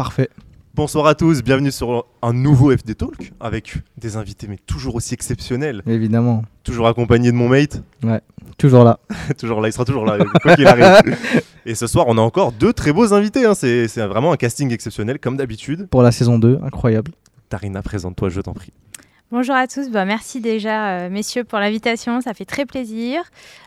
Parfait. Bonsoir à tous, bienvenue sur un nouveau FD Talk avec des invités mais toujours aussi exceptionnels. Évidemment. Toujours accompagné de mon mate. Ouais, toujours là. toujours là, il sera toujours là, quoi qu'il arrive. Et ce soir, on a encore deux très beaux invités. hein. C'est c'est vraiment un casting exceptionnel comme d'habitude. Pour la saison 2, incroyable. Tarina, présente-toi, je t'en prie. Bonjour à tous, bah, merci déjà euh, messieurs pour l'invitation, ça fait très plaisir.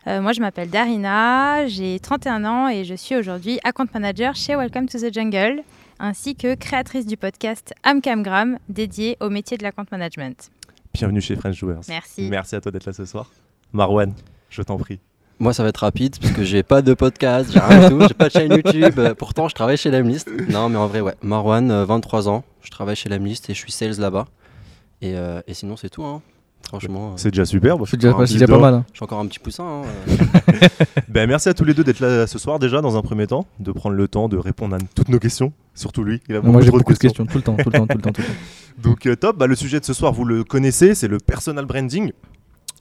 Euh, moi je m'appelle Darina, j'ai 31 ans et je suis aujourd'hui account manager chez Welcome to the Jungle, ainsi que créatrice du podcast Amcamgram dédié au métier de l'account management. Bienvenue chez French Joueurs. Merci. Merci à toi d'être là ce soir. Marwan, je t'en prie. Moi, ça va être rapide parce que j'ai pas de podcast, j'ai rien du tout, j'ai pas de chaîne YouTube. Euh, pourtant, je travaille chez Lemlist. Non, mais en vrai, ouais. Marwan, euh, 23 ans, je travaille chez Lemlist et je suis sales là-bas. Et, euh, et sinon, c'est tout. Hein. Franchement, euh, C'est déjà super. C'est déjà, déjà pas mal. hein. je suis encore un petit poussin. hein, euh. Ben, merci à tous les deux d'être là ce soir déjà dans un premier temps, de prendre le temps de répondre à toutes nos questions. Surtout lui, il a Moi j'ai beaucoup de questions tout le temps, tout le temps, tout le temps. Tout le temps. Donc euh, top, bah, le sujet de ce soir vous le connaissez, c'est le personal branding.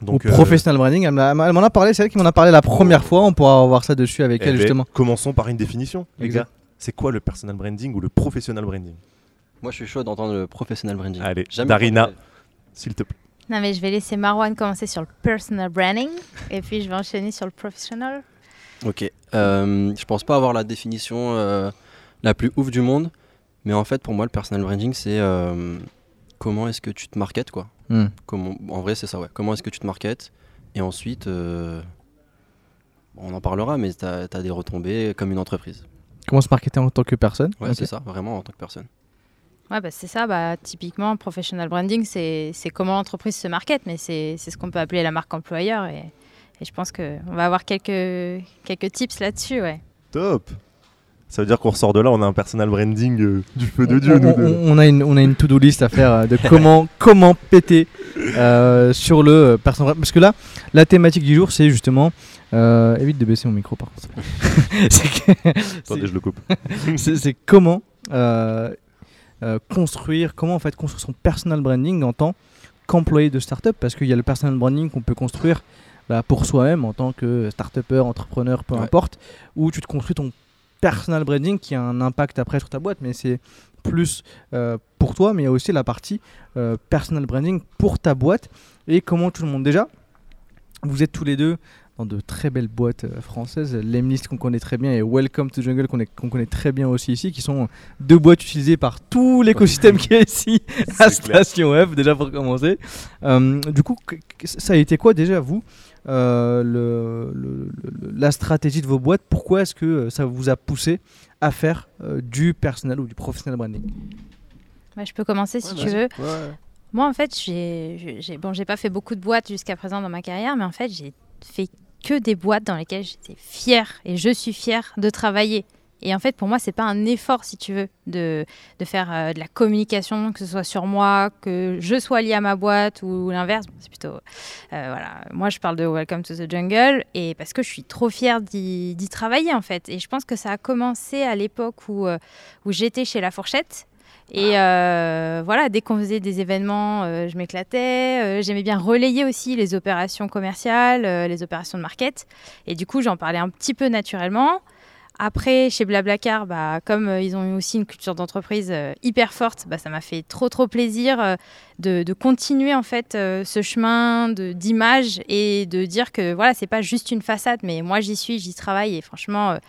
Donc, Ou euh, professional branding, elle m'en a parlé, c'est elle qui m'en a parlé la première fois, on pourra voir ça dessus avec eh elle ben, justement. Commençons par une définition, les Exact. gars. C'est quoi le personal branding ou le professional branding? Moi, je suis chaud d'entendre le professional branding. Allez, Jamais Darina, s'il te plaît. Non mais je vais laisser Marwan commencer sur le personal branding et puis je vais enchaîner sur le professional. Ok. Euh, je pense pas avoir la définition euh, la plus ouf du monde, mais en fait, pour moi, le personal branding, c'est euh, comment est-ce que tu te marketes, quoi. Hmm. Comment, en vrai, c'est ça, ouais. Comment est-ce que tu te marketes Et ensuite, euh, on en parlera, mais tu as, des retombées comme une entreprise. Comment se marketer en tant que personne? Ouais, c'est ça, vraiment en tant que personne. Ouais, bah, c'est ça. Bah, typiquement, professional branding, c'est comment l'entreprise se market, mais c'est c'est ce qu'on peut appeler la marque employeur. Et, et je pense qu'on va avoir quelques, quelques tips là-dessus. Ouais. Top Ça veut dire qu'on ressort de là, on a un personal branding euh, du feu de On- Dieu, on, nous on- on a une, on a une to-do list à faire euh, de comment, comment péter euh, sur le personal Parce que là, la thématique du jour, c'est justement. euh, évite de baisser mon micro par contre. Attendez, je le coupe. c'est c'est comment euh, construire, comment en fait construire son personal branding en tant qu'employé de startup, parce qu'il y a le personal branding qu'on peut construire bah, pour soi-même en tant que startupper, entrepreneur, peu Ouais. importe, ou tu te construis ton personal branding qui a un impact après sur ta boîte, mais c'est plus euh, pour toi, mais il y a aussi la partie euh, personal branding pour ta boîte et comment tout le monde déjà. Vous êtes tous les deux dans de très belles boîtes euh, françaises, Lemlist qu'on connaît très bien et Welcome to Jungle qu'on est- connaît très bien aussi ici, qui sont deux boîtes utilisées par tout l'écosystème qui est ici à C'est clair. Station Web, déjà pour commencer. Euh, du coup, ça a été quoi déjà vous euh, le- le- le- la stratégie de vos boîtes? Pourquoi est-ce que ça vous a poussé à faire euh, du personnel ou du professional branding? Ouais, je peux commencer si Ouais, tu veux. Ouais. Moi, en fait, j'ai j'ai- bon, j'ai pas fait beaucoup de boîtes jusqu'à présent dans ma carrière, mais en fait, j'ai fait que des boîtes dans lesquelles j'étais fière et je suis fière de travailler. Et en fait, pour moi, c'est pas un effort, si tu veux, de, de faire euh, de la communication, que ce soit sur moi, que je sois liée à ma boîte ou l'inverse. C'est plutôt. euh, voilà. Moi, je parle de Welcome to the Jungle et parce que je suis trop fière d'y d'y travailler, en fait. Et je pense que ça a commencé à l'époque où, euh, où j'étais chez La Fourchette. Et euh, voilà, dès qu'on faisait des événements, euh, je m'éclatais. Euh, J'aimais bien relayer aussi les opérations commerciales, les opérations de market. Et du coup, j'en parlais un petit peu naturellement. Après, chez Blablacar, bah, comme ils ont eu aussi une culture d'entreprise hyper forte, bah, ça m'a fait trop trop plaisir de, de continuer en fait ce chemin d'image et de dire que voilà, c'est pas juste une façade, mais moi j'y suis, j'y travaille et franchement,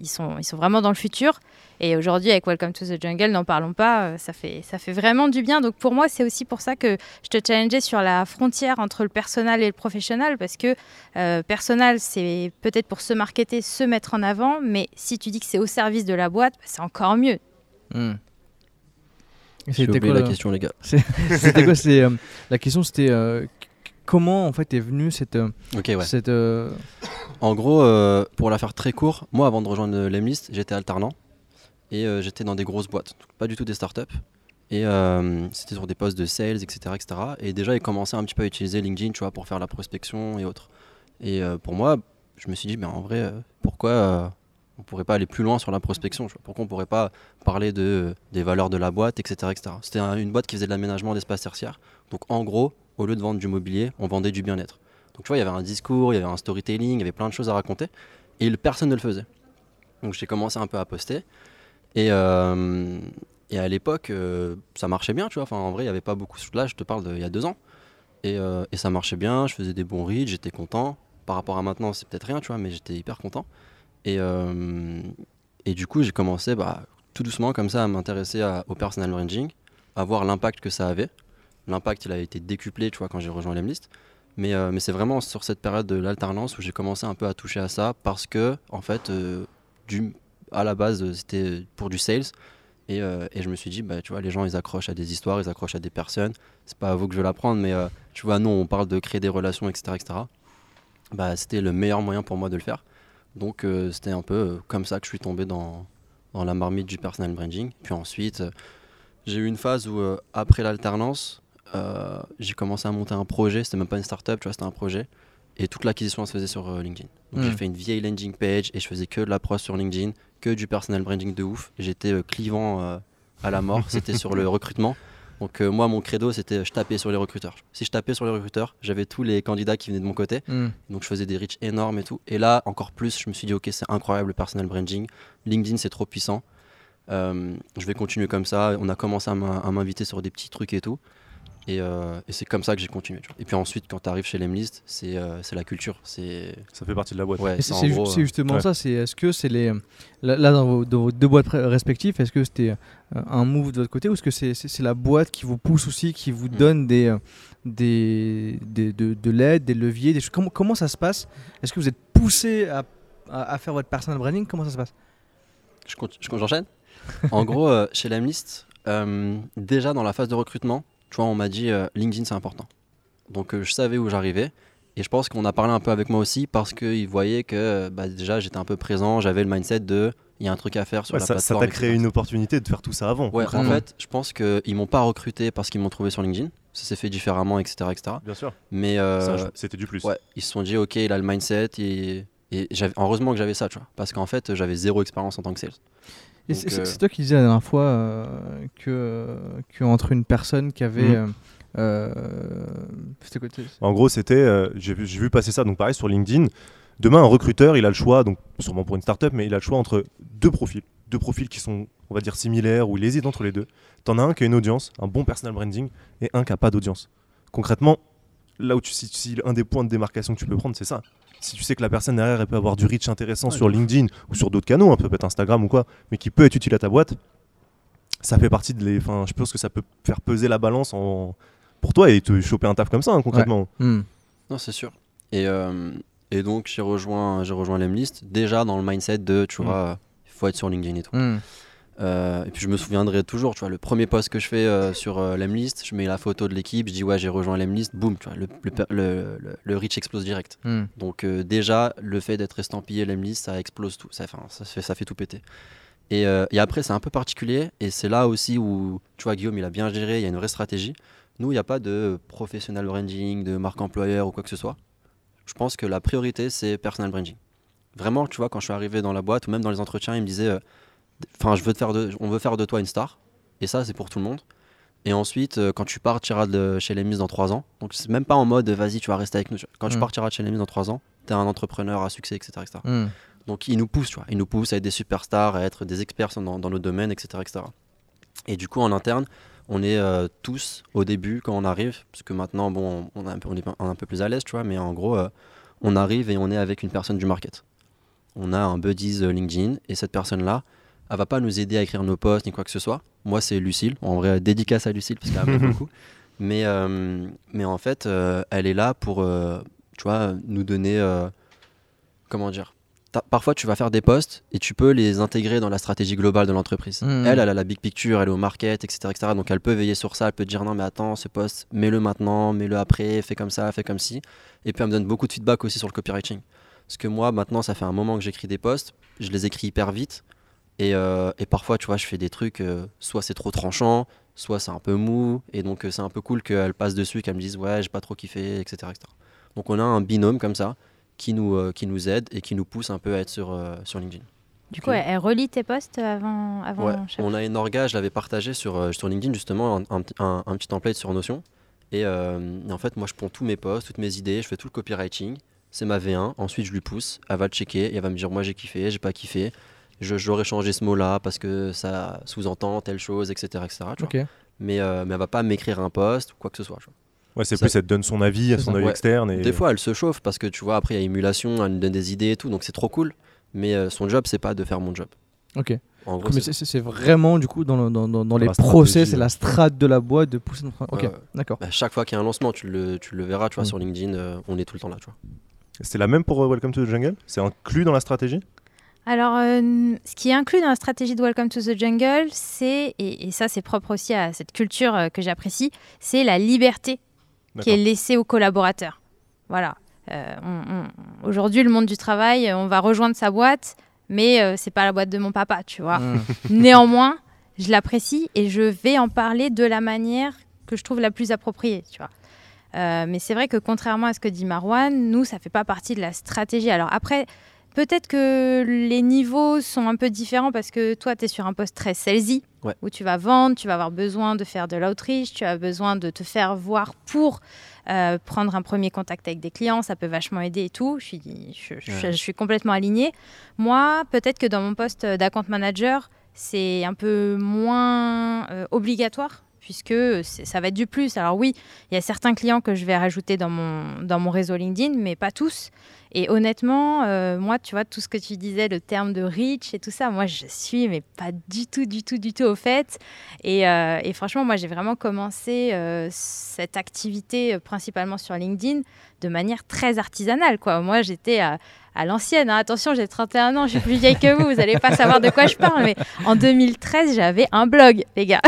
ils, sont, ils sont vraiment dans le futur. Et aujourd'hui, avec Welcome to the Jungle, n'en parlons pas, euh, ça fait, ça fait vraiment du bien. Donc pour moi, c'est aussi pour ça que je te challengeais sur la frontière entre le personnel et le professionnel, parce que euh, personnel, c'est peut-être pour se marketer, se mettre en avant, mais si tu dis que c'est au service de la boîte, bah, c'est encore mieux. J'ai C'était quoi, la le- question, les gars. C'était quoi c'est, euh, La question c'était euh, comment en fait est venue cette, euh, Ok, ouais. cette euh, En gros, euh, pour la faire très court, moi avant de rejoindre Lemlist, j'étais alternant et euh, j'étais dans des grosses boîtes, pas du tout des startups. Et euh, c'était sur des postes de sales, etc., etc. Et déjà, ils commençaient un petit peu à utiliser LinkedIn, tu vois, pour faire la prospection et autres. Et euh, pour moi, je me suis dit, mais en vrai, pourquoi on pourrait pas aller plus loin sur la prospection Pourquoi on pourrait pas parler de, des valeurs de la boîte, etc., etc. C'était un- une boîte qui faisait de l'aménagement d'espaces tertiaires. Donc en gros, au lieu de vendre du mobilier, on vendait du bien-être. Donc tu vois, il y avait un discours, il y avait un storytelling, il y avait plein de choses à raconter. Et personne ne le faisait. Donc j'ai commencé un peu à poster. Et, euh, et à l'époque, euh, ça marchait bien, tu vois. Enfin, en vrai, il n'y avait pas beaucoup. Là, je te parle d'il y a deux ans. Et, euh, et ça marchait bien, je faisais des bons reads, j'étais content. Par rapport à maintenant, c'est peut-être rien, tu vois, mais j'étais hyper content. Et, et du coup, j'ai commencé bah, tout doucement comme ça à m'intéresser au personal branding, à voir l'impact que ça avait. L'impact, il a été décuplé, tu vois, quand j'ai rejoint l'Emlist. Mais, euh, mais c'est vraiment sur cette période de l'alternance où j'ai commencé un peu à toucher à ça parce que, en fait, du, à la base, euh, c'était pour du sales. Et, euh, et je me suis dit, bah, tu vois, les gens, ils accrochent à des histoires, ils accrochent à des personnes. C'est pas à vous que je vais l'apprendre, mais euh, tu vois, nous, on parle de créer des relations, etc. etc. Bah, c'était le meilleur moyen pour moi de le faire. Donc, euh, c'était un peu euh, comme ça que je suis tombé dans, la marmite du personal branding. Puis ensuite, euh, j'ai eu une phase où, euh, après l'alternance, euh, j'ai commencé à monter un projet. C'était même pas une startup, tu vois, c'était un projet. Et toute l'acquisition elle se faisait sur euh, LinkedIn. Donc j'ai fait une vieille landing page et je faisais que de la prose sur LinkedIn, que du personal branding de ouf. J'étais euh, clivant euh, à la mort. C'était sur le recrutement. Donc moi, mon credo, c'était je tapais sur les recruteurs. Si je tapais sur les recruteurs, j'avais tous les candidats qui venaient de mon côté. Hmm. Donc je faisais des reach énormes et tout. Et là, encore plus, je me suis dit, ok, c'est incroyable le personal branding. LinkedIn, c'est trop puissant. Je vais continuer comme ça. On a commencé à m'inviter sur des petits trucs et tout. Et, euh, et c'est comme ça que j'ai continué. tu vois. Et puis ensuite, quand tu arrives chez l'Emlist, c'est euh, c'est la culture. C'est Ça fait partie de la boîte. ouais, Et c'est C'est en c'est ju- gros, c'est euh, justement ouais. ça. C'est est-ce que c'est les là, là, dans, vos, dans vos deux boîtes pré- respectives, est-ce que c'était euh, un move de votre côté ou est-ce que c'est c'est- c'est la boîte qui vous pousse aussi, qui vous Mm. donne des euh, des, des- de, de l'aide, des leviers, des choses? Comment, comment ça se passe? Est-ce que vous êtes poussé à, à, à faire votre personal branding? Comment ça se passe? Je je- J'enchaîne En gros, euh, chez l'Amlist, euh, déjà dans la phase de recrutement, tu vois, on m'a dit euh, LinkedIn c'est important. Donc euh, je savais où j'arrivais. Et je pense qu'on a parlé un peu avec moi aussi parce qu'ils voyaient que euh, bah, déjà j'étais un peu présent, j'avais le mindset de il y a un truc à faire sur Ouais, la ça ça plateforme. t'a créé etc. une opportunité de faire tout ça avant. Ouais, en fait, je pense qu'ils m'ont pas recruté parce qu'ils m'ont trouvé sur LinkedIn. Ça s'est fait différemment, etc. etc. Bien sûr. Mais Ça, euh, C'était du plus. Ouais, ils se sont dit, ok, il a le mindset. Et, et heureusement que j'avais ça, tu vois. Parce qu'en fait, j'avais zéro expérience en tant que sales. C'est- euh, c'est toi qui disais la dernière fois euh, que, que entre une personne qui avait. Mhm. euh, euh, quoi En gros, c'était, euh, j'ai vu, j'ai vu passer ça, donc pareil sur LinkedIn. Demain, un recruteur, il a le choix, donc sûrement pour une startup, mais il a le choix entre deux profils, deux profils qui sont, on va dire, similaires ou il hésite entre les deux. T'en as un qui a une audience, un bon personal branding, et un qui a pas d'audience. Concrètement, là où tu si, si un des points de démarcation que tu peux prendre, c'est ça. Si tu sais que la personne derrière, elle peut avoir du reach intéressant Ouais, sur. LinkedIn ou sur d'autres canaux, un peu peut-être Instagram ou quoi, mais qui peut être utile à ta boîte, ça fait partie de les. Enfin, je pense que ça peut faire peser la balance en pour toi et te choper un taf comme ça, hein, concrètement. Hmm. Non, c'est sûr. Et, euh, et donc, j'ai rejoint, j'ai rejoint l'Emlist déjà dans le mindset de, tu Mm. vois, il faut être sur LinkedIn et tout. Hmm. Euh, et puis, je me souviendrai toujours, tu vois, le premier post que je fais euh, sur euh, l'Emlist, je mets la photo de l'équipe, je dis, ouais, j'ai rejoint l'Emlist, boum, tu vois, le, le, le, le- le reach explose direct. Hmm. Donc euh, déjà, le fait d'être estampillé l'Emlist, ça explose tout, ça, ça, fait, ça fait tout péter. Et, euh, et après, c'est un peu particulier, et c'est là aussi où, tu vois, Guillaume, il a bien géré, il y a une vraie stratégie. Nous, il n'y a pas de professional branding, de marque employeur ou quoi que ce soit. Je pense que la priorité, c'est personal branding. Vraiment, tu vois, quand je suis arrivé dans la boîte, ou même dans les entretiens, ils me disaient, euh, enfin, je veux te faire de, on veut faire de toi une star, et ça, c'est pour tout le monde. Et ensuite, euh, quand tu partiras de chez l'Emis dans 3 ans, donc c'est même pas en mode vas-y, tu vas rester avec nous. Quand tu Mm. partiras de chez l'Emis dans 3 ans, tu es un entrepreneur à succès, etc. etc. Hmm. Donc ils nous poussent, tu vois, ils nous poussent à être des superstars, à être des experts dans, dans nos domaines, etc., etc. Et du coup, en interne, on est euh, tous au début quand on arrive, parce que maintenant, bon, on, a un peu- on est un, peu plus à l'aise, tu vois, mais en gros, euh, on arrive et on est avec une personne du market. On a un buddies LinkedIn et cette personne-là, elle va pas nous aider à écrire nos posts ni quoi que ce soit. Moi, c'est Lucille. En vrai, dédicace à Lucille parce qu'elle m'aide beaucoup. Mais, euh, mais en fait, euh, elle est là pour, euh, tu vois, nous donner, comment dire. Parfois, tu vas faire des posts et tu peux les intégrer dans la stratégie globale de l'entreprise. Mhm. Elle, elle a la big picture, elle est au market, etc., etc. Donc, elle peut veiller sur ça. Elle peut dire non, mais attends, ce post, mets-le maintenant, mets-le après, fais comme ça, fais comme ci. Et puis, elle me donne beaucoup de feedback aussi sur le copywriting. Parce que moi, maintenant, ça fait un moment que j'écris des posts. Je les écris hyper vite. Et, euh, et parfois, tu vois, je fais des trucs, euh, soit c'est trop tranchant, soit c'est un peu mou. Et donc, euh, c'est un peu cool qu'elle passe dessus, qu'elle me dise, ouais, j'ai pas trop kiffé, etc., etc. Donc, on a un binôme comme ça qui nous, qui nous aide et qui nous pousse un peu à être sur, sur LinkedIn. Du coup, elle, elle relie tes posts avant, avant Ouais, on a une orga, je l'avais partagé sur, sur LinkedIn justement, un, un- un- un petit template sur Notion. Et, et en fait, moi je prends tous mes posts, toutes mes idées, je fais tout le copywriting. C'est ma V1, ensuite je lui pousse, elle va le checker et elle va me dire moi j'ai kiffé, j'ai pas kiffé. Je- j'aurais changé ce mot-là parce que ça sous-entend telle chose, etc. etc. tu vois. Ok. Mais, euh, mais elle va pas m'écrire un post ou quoi que ce soit. tu vois. Ouais, c'est Ça- plus, elle te donne son avis, à C'est son ça. avis Ouais. externe. Et... Des fois, elle se chauffe parce que tu vois, après, il y a émulation, elle me donne des idées et tout, donc c'est trop cool. Mais euh, son job, c'est pas de faire mon job. Ok. En gros, Mais c'est- c'est- c'est c'est vraiment du coup dans, le- dans, dans- dans les la process stratégie, et la strate de la boîte de pousser notre. Ok, ouais. d'accord. bah, chaque fois qu'il y a un lancement, tu le, tu le verras, tu vois, Mm. sur LinkedIn, euh, on est tout le temps là, tu vois. C'est la même pour euh, Welcome to the Jungle? C'est inclus dans la stratégie? Alors, euh, ce qui est inclus dans la stratégie de Welcome to the Jungle, c'est, et, et ça c'est propre aussi à cette culture euh, que j'apprécie, c'est la liberté qui est laissée aux collaborateurs. Voilà. Euh, Aujourd'hui, le monde du travail, on va rejoindre sa boîte, mais c'est pas la boîte de mon papa, tu vois. Mm. Néanmoins, je l'apprécie et je vais en parler de la manière que je trouve la plus appropriée, tu vois. Mais c'est vrai que contrairement à ce que dit Marwan, nous, ça fait pas partie de la stratégie. Alors après, peut-être que les niveaux sont un peu différents parce que toi, tu es sur un poste très salesy, Ouais. où tu vas vendre, tu vas avoir besoin de faire de l'outreach, tu as besoin de te faire voir pour euh, prendre un premier contact avec des clients, ça peut vachement aider et tout. Je suis, je, je- Ouais. je suis complètement alignée. Moi, peut-être que dans mon poste d'account manager, c'est un peu moins euh, obligatoire puisque ça va être du plus. Alors oui, il y a certains clients que je vais rajouter dans mon, dans mon réseau LinkedIn, mais pas tous. Et honnêtement, euh, moi, tu vois, tout ce que tu disais, le terme de reach et tout ça, moi, je suis, mais pas du tout, du tout, du tout au fait. Et, euh, franchement, moi, j'ai vraiment commencé euh, cette activité principalement sur LinkedIn de manière très artisanale. Quoi. Moi, j'étais à, à l'ancienne. hein. Attention, j'ai 31 ans, je suis plus vieille que vous, vous n'allez pas savoir de quoi je parle. Mais en 2013, j'avais un blog, les gars.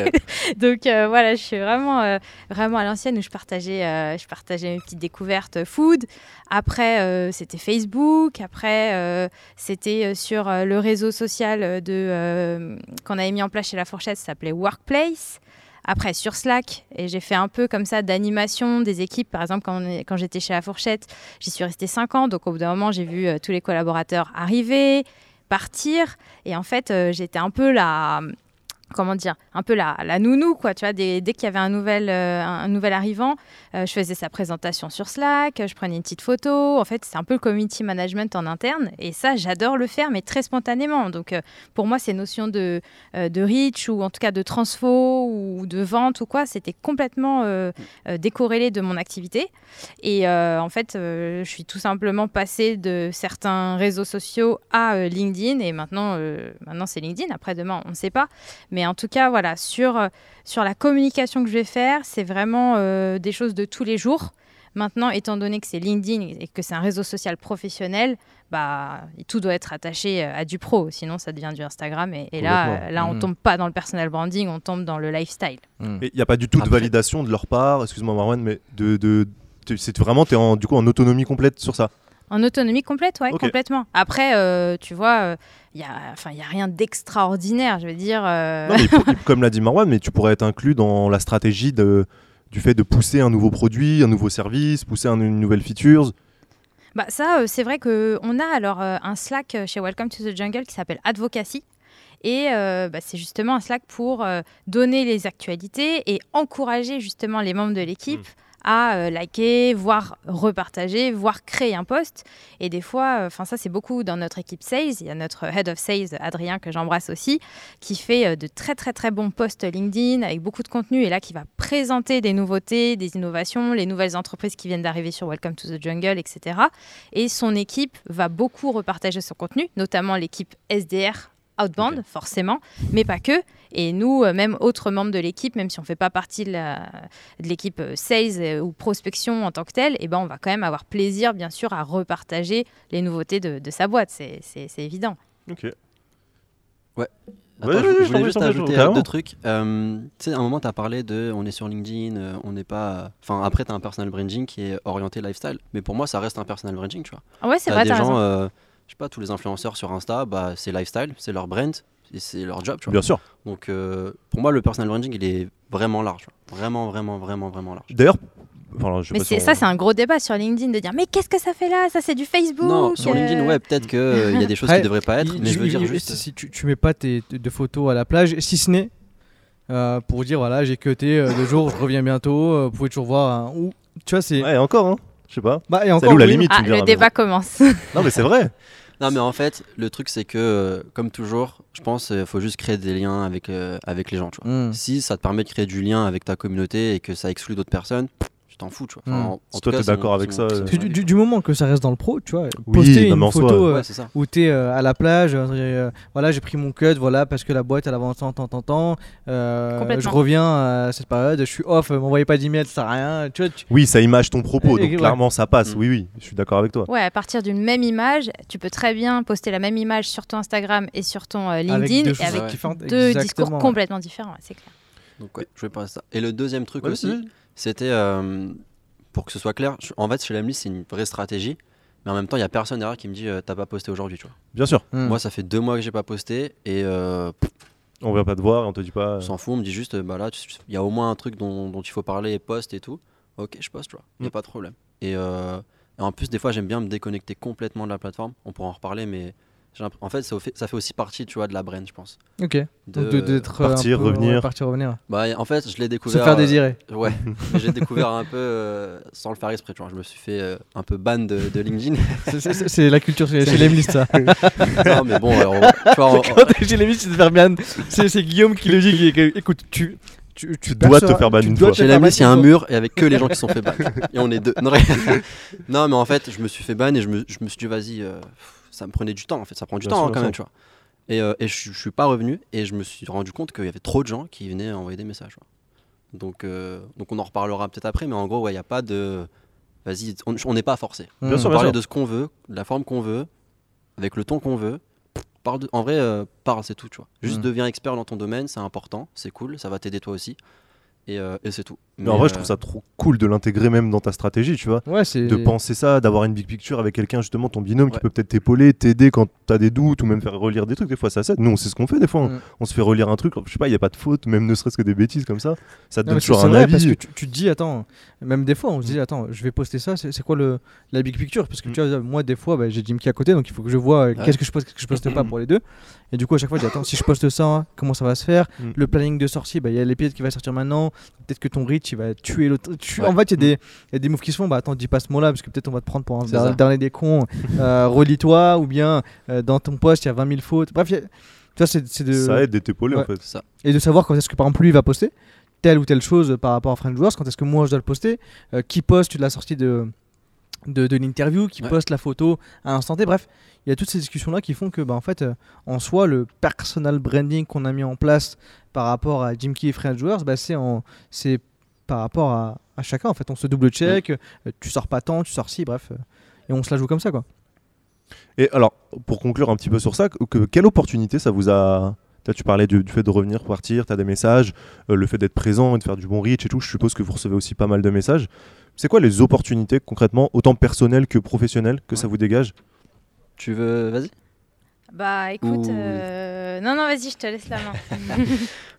Donc euh, voilà, je suis vraiment, euh, vraiment à l'ancienne où je partageais, euh, je partageais mes petites découvertes food. Après, c'était Facebook. Après, c'était sur le réseau social de qu'on avait mis en place chez La Fourchette, ça s'appelait Workplace. Après, sur Slack, et j'ai fait un peu comme ça d'animation des équipes. Par exemple, quand, j'étais chez La Fourchette, j'y suis restée 5 ans. Donc, au bout d'un moment, j'ai vu euh, tous les collaborateurs arriver, partir. Et en fait, euh, j'étais un peu la, comment dire, un peu la, la nounou, quoi. Tu vois, dès, dès qu'il y avait un nouvel, euh, un, nouvel arrivant, euh, je faisais sa présentation sur Slack, je prenais une petite photo. En fait, c'est un peu le community management en interne. Et ça, j'adore le faire, mais très spontanément. Donc, euh, pour moi, ces notions de, de reach ou en tout cas de transfo ou de vente ou quoi, c'était complètement décorrélé de mon activité. Et en fait, je suis tout simplement passée de certains réseaux sociaux à LinkedIn. Et maintenant, maintenant c'est LinkedIn. Après, demain, on ne sait pas. Mais en tout cas, voilà, sur, euh, sur la communication que je vais faire, c'est vraiment euh, des choses de tous les jours. Maintenant, étant donné que c'est LinkedIn et que c'est un réseau social professionnel, bah, tout doit être attaché euh, à du pro, sinon ça devient du Instagram. Et, et là, là, on Mhm. tombe pas dans le personal branding, on tombe dans le lifestyle. Mm. Et il n'y a pas du tout de validation de leur part, excuse-moi Marwan, mais de, de, de- c'est vraiment, tu es en, du coup en autonomie complète sur ça. En autonomie complète, ouais, complètement. Après, euh, tu vois, il n'y a, enfin, y a rien d'extraordinaire, je veux dire. euh, Non, mais pour- comme l'a dit Marwan, mais tu pourrais être inclus dans la stratégie de, du fait de pousser un nouveau produit, un nouveau service, pousser un- une nouvelle feature. Bah ça, euh, c'est vrai qu'on a alors euh, un Slack euh, chez Welcome to the Jungle qui s'appelle Advocacy. Et euh, bah, c'est justement un Slack pour euh, donner les actualités et encourager justement les membres de l'équipe à euh, liker, voire repartager, voire créer un post. Et des fois, enfin ça c'est beaucoup dans notre équipe sales. Il y a notre head of sales, Adrien, que j'embrasse aussi, qui fait euh, de très très très bons posts LinkedIn avec beaucoup de contenu et là qui va présenter des nouveautés, des innovations, les nouvelles entreprises qui viennent d'arriver sur Welcome to the Jungle, etc. Et son équipe va beaucoup repartager son contenu, notamment l'équipe SDR outbound, forcément, mais pas que. Et nous, euh, même autres membres de l'équipe, même si on ne fait pas partie de l'équipe euh, sales euh, ou prospection en tant que telle, eh ben, on va quand même avoir plaisir, bien sûr, à repartager les nouveautés de, de sa boîte. C'est évident. Ok. Attends, Ouais, je, voulais juste ajouter carrément. deux trucs. Euh, tu sais, à un moment, tu as parlé de on est sur LinkedIn, euh, on n'est pas. Enfin, après, tu as un personal branding qui est orienté lifestyle. Mais pour moi, ça reste un personal branding, tu vois. Ah ouais, c'est vrai, des t'as gens, raison. euh, je sais pas, tous les influenceurs sur Insta, bah, c'est lifestyle, c'est leur brand, et c'est leur job, tu vois. Bien sûr. Donc, euh, pour moi, le personal branding, il est vraiment large. Vraiment, vraiment, vraiment, vraiment large. D'ailleurs, enfin, Mais si on- ça, c'est un gros débat sur LinkedIn de dire Mais qu'est-ce que ça fait là? Ça, c'est du Facebook Non, sur LinkedIn, euh, ouais, peut-être qu'il y a des choses qui devraient pas être, mais je veux dire juste. Si tu, tu mets pas tes, tes- de photos à la plage, si ce n'est euh, pour dire voilà, j'ai cuté euh, deux jours, je reviens bientôt, euh, vous pouvez toujours voir. un- ou, tu vois, c'est. Ouais, encore, hein. Je sais pas. Bah, et C'est encore, où la limite tu Ah, le débat commence. Non, mais c'est vrai. Non, mais en fait, le truc, c'est que, euh, comme toujours, je pense qu'il faut juste créer des liens avec, euh, avec les gens. Tu vois. Hmm. Si ça te permet de créer du lien avec ta communauté et que ça exclut d'autres personnes, t'en fous. Tu vois. Mm. en- en Si tout toi, cas, t'es d'accord avec ça, euh, Du, du- avis. du moment que ça reste dans le pro, tu vois, Oui, poster non, une mais en soi, photo euh, Ouais, c'est ça. où t'es euh, à la plage, euh, voilà, j'ai pris mon cut, voilà, parce que la boîte elle avance en tant, tant, tant, euh, Complètement. je reviens à cette période, je suis off, euh, m'envoyez pas d'email, ça sert à rien, tu vois, tu- Oui, ça image ton propos, donc ouais. clairement ça passe. Mm. Oui, oui, je suis d'accord avec toi. Ouais, à partir d'une même image, tu peux très bien poster la même image sur ton Instagram et sur ton euh, avec LinkedIn deux et choses avec Ouais. deux discours complètement différents, c'est clair. Donc, ouais, je vais parler de ça. Et le deuxième truc Ouais, aussi. C'était, euh, pour que ce soit clair, je- en fait, chez l'Amli, c'est une vraie stratégie. Mais en même temps, il y a personne derrière qui me dit euh, t'as pas posté aujourd'hui. Tu vois. Bien sûr, Hmm. Moi, ça fait deux mois que j'ai pas posté et euh, pff, on vient pas te voir et on te dit pas. on s'en fout. On me dit juste euh, bah là, tu- il y a au moins un truc dont, dont il faut parler et poste et tout. Ok, je poste, tu vois. Il y a Mm. pas de problème. Et, euh, et en plus, des fois, j'aime bien me déconnecter complètement de la plateforme. On pourra en reparler, mais en fait, ça fait, ça fait aussi partie, tu vois, de la brand, je pense. Ok, donc de- d'être euh, partir, peu- revenir. ouais, partir, revenir, Bah, en fait, je l'ai se découvert. faire euh, désirer. Ouais, mais j'ai découvert un peu euh, sans le faire exprès. Tu vois. Je me suis fait euh, un peu ban de, de LinkedIn. C'est- la culture chez, les Mlistes, ça. non, mais bon, alors, tu vois, en- Quand t'es chez les Mlistes, c'est de faire bien. C'est Guillaume qui le dit, qui- qui- écoute, tu... Tu, Tu dois te faire ban tu une fois. te chez la ban il y a un mur et avec que les gens qui se sont fait ban. Et on est deux. Non, mais en fait, je me suis fait ban et je me, je me suis dit, vas-y, euh, ça me prenait du temps. En fait, ça prend du Bien temps sûr, hein, quand même, tu vois. Et, euh, et je, je suis pas revenu et je me suis rendu compte qu'il y avait trop de gens qui venaient envoyer des messages. tu vois. Donc, euh, donc on en reparlera peut-être après, mais en gros, il n'y a pas de. Vas-y, on n'est pas forcé. Sûr, On sûr. de ce qu'on veut, de la forme qu'on veut, avec le ton qu'on veut. Parle de- en vrai, euh, parle, c'est tout, tu vois. Juste Mm. deviens expert dans ton domaine, c'est important, c'est cool, ça va t'aider toi aussi. Et, euh, et c'est tout. Mais en vrai, je euh, trouve ça trop cool de l'intégrer même dans ta stratégie, tu vois. Ouais, c'est. De penser ça, d'avoir une big picture avec quelqu'un, justement, ton binôme qui peut peut-être t'épauler, t'aider quand t'as des doutes ou même faire relire des trucs. Des fois, ça s'aide. Nous, on sait ce qu'on fait. Des fois, on, Mm. on se fait relire un truc. Je sais pas, il y a pas de faute, même ne serait-ce que des bêtises comme ça. Ça te Non, donne c'est toujours c'est un vrai avis. parce que tu, tu te dis attends même des fois on se dit attends je vais poster ça c'est c'est quoi le la big picture? Parce que Mm. tu vois moi des fois bah, j'ai Jim qui à côté donc il faut que je vois euh, Ouais. qu'est-ce que je poste qu'est-ce que je poste pas pour les deux et du coup à chaque fois je dis attends si je poste ça comment ça va se faire? Mm. le planning de sortie bah, il y a l'épisode qui va sortir maintenant peut-être que ton reach il va tuer l'autre tu- Ouais. en fait il y, a des- il y a des moves qui se font bah attends dis pas ce mot là parce que peut-être on va te prendre pour un C'est der- ça. dernier des cons euh, relis-toi ou bien euh, dans ton post il y a 20 000 fautes bref a- tu vois c'est de Ça aide d'être épaulé, Ouais. en fait. Ça. et de savoir quand est-ce que par exemple lui va poster telle ou telle chose par rapport à French Wars, quand est-ce que moi je dois le poster, euh, qui poste la sortie de, de, de l'interview, qui Ouais. poste la photo à l'instant T, bref, il y a toutes ces discussions là qui font que bah, en fait euh, en soi le personal branding qu'on a mis en place par rapport à Jim Key et French Wars, bah, c'est par rapport à, à chacun en fait, on se double check, euh, tu sors pas tant, tu sors si, bref, euh, et on se la joue comme ça quoi. Et alors, pour conclure un petit peu sur ça, que, que- quelle opportunité ça vous a. Là, tu parlais du, du fait de revenir, partir, tu as des messages, le fait d'être présent et de faire du bon reach et tout. Je suppose que vous recevez aussi pas mal de messages. C'est quoi les opportunités concrètement, autant personnelles que professionnelles, que ça vous dégage? Tu veux. Vas-y. Bah écoute, Ou- euh, non, non, vas-y, je te laisse la main.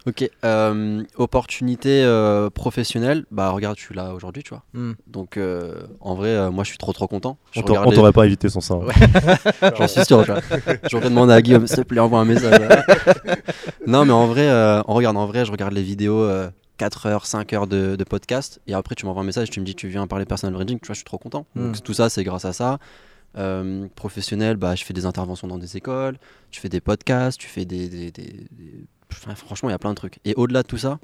Ok. euh, opportunité euh, professionnelle. Bah, regarde, je suis là aujourd'hui, tu vois. Hmm. Donc, euh, en vrai, euh, moi, je suis trop, trop content. Je On t'aurait- pas évité sans ça. hein. Ouais. J'en suis sûr, tu vois. J'aurais demandé à Guillaume, s'il te plaît, envoie un message. non, mais en vrai, euh, on regarde, en vrai, je regarde les vidéos euh, 4 heures, 5 heures de, de podcast. Et après, tu m'envoies un message, tu me dis, tu viens parler personal branding. Tu vois, je suis trop content. Donc, Mm. tout ça, c'est grâce à ça. Euh, professionnel, bah, je fais des interventions dans des écoles, tu fais des podcasts, tu fais des. des- des- des- Enfin, franchement, il y a plein de trucs. Et au-delà de tout ça,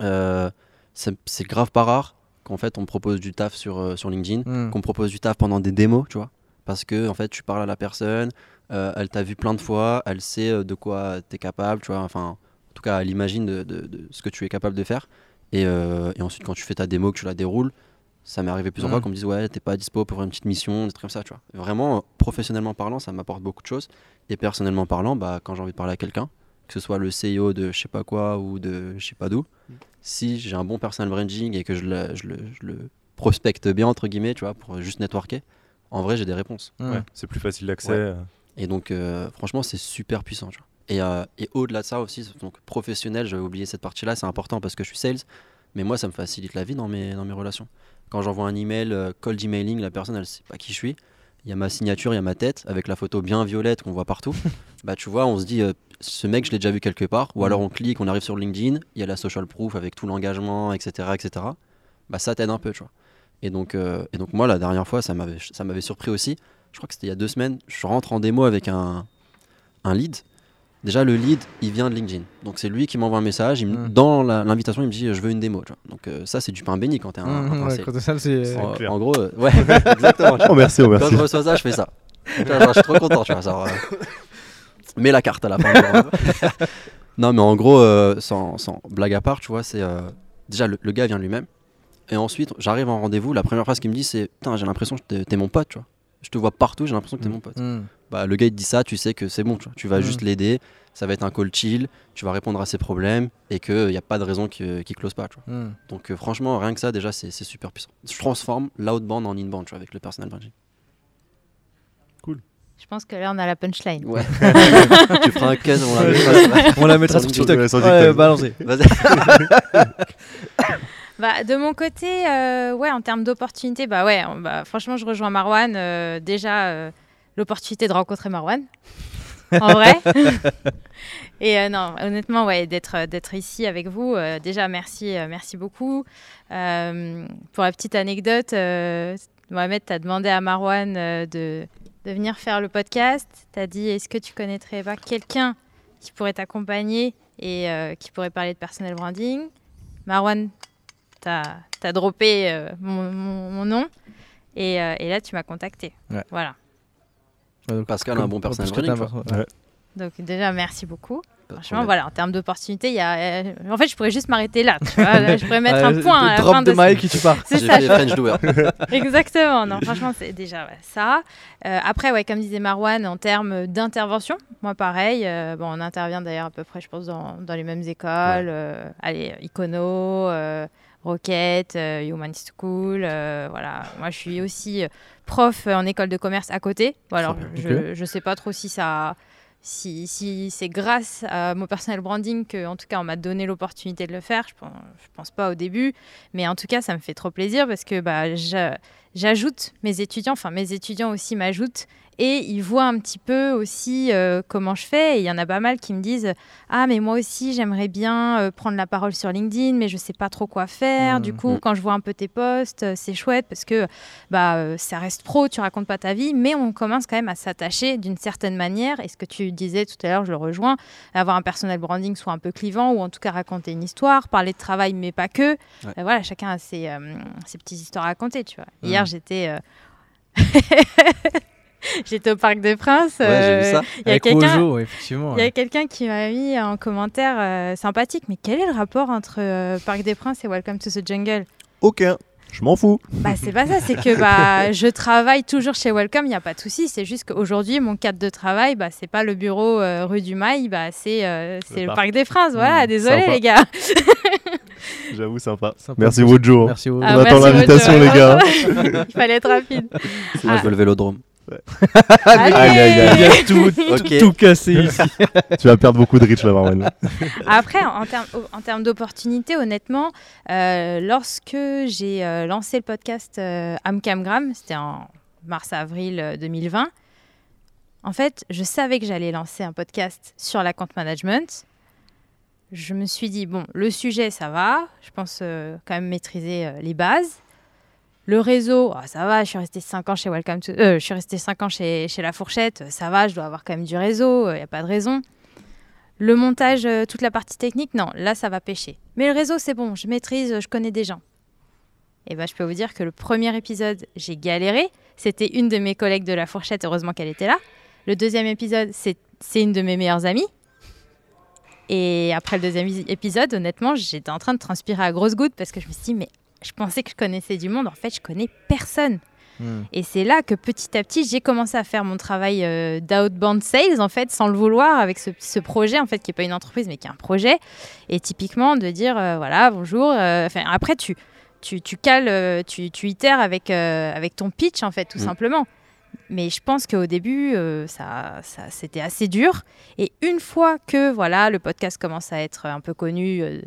euh, c'est grave pas rare qu'en fait, on me propose du taf sur, euh, sur LinkedIn Hmm. qu'on me propose du taf pendant des démos, tu vois. Parce que en fait, tu parles à la personne, elle t'a vu plein de fois, elle sait de quoi tu es capable, tu vois. Enfin, en tout cas, elle imagine de, de- de ce que tu es capable de faire. Et, euh, et ensuite, quand tu fais ta démo, que tu la déroules, ça m'est arrivé plusieurs Mm. fois qu'on me dise Ouais, t'es pas dispo pour une petite mission, des trucs comme ça, tu vois. Vraiment, euh, professionnellement parlant, ça m'apporte beaucoup de choses. Et personnellement parlant, bah, quand j'ai envie de parler à quelqu'un, que ce soit le CEO de je sais pas quoi ou de je sais pas d'où, si j'ai un bon personal branding et que je le, je le- je le prospecte bien, entre guillemets, tu vois, pour juste networker, en vrai, j'ai des réponses. Ouais, c'est plus facile d'accès. Ouais. euh. Et donc, euh, franchement, c'est super puissant. Tu vois. Et, euh, et au-delà de ça aussi, donc professionnel, j'avais oublié cette partie-là, c'est important parce que je suis sales, mais moi, ça me facilite la vie dans mes, dans mes relations. Quand j'envoie un email, euh, cold emailing, la personne, elle sait pas qui je suis. Il y a ma signature, il y a ma tête, avec la photo bien violette qu'on voit partout. bah, tu vois, on se dit, euh, ce mec, je l'ai déjà vu quelque part. Ou alors, on clique, on arrive sur LinkedIn, il y a la social proof avec tout l'engagement, etc., etc. Bah, ça t'aide un peu, tu vois. Et donc, euh, et donc moi, la dernière fois, ça m'avait ça m'avait surpris aussi je crois que c'était il y a deux semaines, je rentre en démo avec un, un lead. Déjà, le lead, il vient de LinkedIn. Donc, c'est lui qui m'envoie un message. il me- Mm. Dans l'invitation, il me dit Je veux une démo. tu vois. Donc, euh, ça, c'est du pain béni quand t'es un, un Mmh, ouais, quand c'est. en, gros, euh, ouais, exactement. Oh, merci, oh, Quand merci. je reçois ça, je fais ça. Genre, je suis trop content, tu vois. Genre, euh, mets la carte à la fin. non, mais en gros, euh, sans, sans blague à part, tu vois, c'est. euh, déjà, le, le gars vient lui-même. Et ensuite, j'arrive en rendez-vous. La première phrase qu'il me dit, c'est Putain, j'ai l'impression que t'es- t'es mon pote, tu vois. Je te vois partout, j'ai l'impression que t'es mon pote. Bah, le gars, il te dit ça, tu sais que c'est bon, tu vois. Tu vas Mm. juste l'aider. Ça va être un call chill. Tu vas répondre à ses problèmes. Et qu'il n'y a pas de raison qu'il ne close pas, tu vois. Mmh. Donc, euh, franchement, rien que ça, déjà, c'est super puissant. Je transforme l'outbound en inbound, tu vois, avec le personal branding. Je pense que là, on a la punchline. Ouais. tu feras un cut, on la mettra. On la mettra Sur. TikTok. Ouais. Vas-y. Bah, de mon côté, euh, ouais, en termes d'opportunités, bah ouais, bah, franchement, je rejoins Marwan. euh, déjà, euh, l'opportunité de rencontrer Marwan, en vrai. Et euh, non, honnêtement, ouais, d'être euh, d'être ici avec vous, euh, déjà, merci, euh, merci beaucoup. Pour la petite anecdote, Mohamed, tu as demandé à Marwan de, de venir faire le podcast. Tu as dit, est-ce que tu connaîtrais pas quelqu'un qui pourrait t'accompagner et qui pourrait parler de personal branding? Marwan, tu as, droppé mon, mon- mon nom et, et là, tu m'as contacté. Ouais. Voilà. Ouais, donc, Pascal a un bon Ouais. Donc déjà, merci beaucoup. Franchement, voilà, en termes d'opportunités, il y a... euh, en fait, je pourrais juste m'arrêter là. Tu vois, là, je pourrais mettre un point à la drop fin de de ce- mic et tu pars. C'est ça, fait French Doer. Exactement, non, franchement, c'est déjà ouais, ça. Euh, après, ouais, comme disait Marwan, en termes d'intervention, moi pareil, euh, bon, on intervient d'ailleurs à peu près, je pense, dans, dans les mêmes écoles. euh, allez, Icono, euh, Rocket, euh, Human School, euh, voilà. Moi, je suis aussi euh, prof en école de commerce à côté. Bon, alors, je, je sais pas trop si ça. Si, si c'est grâce à mon personnel branding que, en tout cas, on m'a donné l'opportunité de le faire, je pense, je pense pas au début, mais en tout cas, ça me fait trop plaisir parce que bah, j'ajoute mes étudiants, enfin mes étudiants aussi m'ajoutent et ils voient un petit peu aussi euh, comment je fais. Et il y en a pas mal qui me disent Ah, mais moi aussi, j'aimerais bien euh, prendre la parole sur LinkedIn, mais je sais pas trop quoi faire. Du coup, Mhm. quand je vois un peu tes posts, euh, c'est chouette parce que bah, ça reste pro, tu racontes pas ta vie, mais on commence quand même à s'attacher d'une certaine manière. Et ce que tu disais tout à l'heure, je le rejoins, avoir un personal branding soit un peu clivant ou en tout cas raconter une histoire, parler de travail, mais pas que. Ouais. Voilà, chacun a ses, ses petites histoires à raconter, tu vois. Mhm. Hier, j'étais. J'étais au Parc des Princes. Ouais, j'ai vu euh, ça. Il y a Avec quelqu'un Ojo, effectivement. il y a ouais. quelqu'un qui m'a mis en commentaire euh, sympathique, mais quel est le rapport entre euh, Parc des Princes et Welcome to the Jungle? Aucun. Je m'en fous. Bah c'est pas ça, c'est que bah je travaille toujours chez Welcome, il n'y a pas de souci, c'est juste qu'aujourd'hui mon cadre de travail, bah c'est pas le bureau euh, rue du Mail, bah c'est euh, c'est le, parc. Parc des Princes, voilà, Mmh, désolé sympa. les gars. J'avoue, sympa. Sympa. Merci Wojo. Merci Wojo. Ah, On attend merci, l'invitation, Wojo. les gars. Il fallait être rapide. Moi, je veux le vélodrome. Allez Aïe, aïe, aïe. Il y a tout, tout, Ok. tout cassé ici. Tu vas perdre beaucoup de reach là, Marwan. Après, en termes en termes d'opportunités, honnêtement, euh, lorsque j'ai euh, lancé le podcast euh, Amcamgram, c'était en mars-avril euh, 2020, en fait, je savais que j'allais lancer un podcast sur la compte management. Je me suis dit, bon, le sujet, ça va. Je pense euh, quand même maîtriser euh, les bases. Le réseau, ah, ça va, je suis restée 5 ans chez Welcome to... euh, je suis restée 5 ans chez, chez La Fourchette, ça va, je dois avoir quand même du réseau, il n'y a pas de raison. Le montage, euh, toute la partie technique, non, là, ça va pêcher. Mais le réseau, c'est bon, je maîtrise, je connais des gens. Et ben, je peux vous dire que le premier épisode, j'ai galéré. C'était une de mes collègues de La Fourchette, heureusement qu'elle était là. Le deuxième épisode, c'est une de mes meilleures amies. Et après le deuxième is- épisode, honnêtement, j'étais en train de transpirer à grosses gouttes parce que je me suis dit, mais je pensais que je connaissais du monde. En fait, je connais personne. Hmm. Et c'est là que petit à petit, j'ai commencé à faire mon travail euh, d'outbound sales, en fait, sans le vouloir, avec ce, ce projet, en fait, qui n'est pas une entreprise, mais qui est un projet. Et typiquement, de dire, euh, voilà, bonjour. euh, Enfin, après, tu, tu, tu cales, euh, tu, tu itères avec, avec ton pitch, en fait, tout Mm. simplement. Mais je pense qu'au début, euh, ça, ça, c'était assez dur. Et une fois que voilà, le podcast commence à être un peu connu, euh,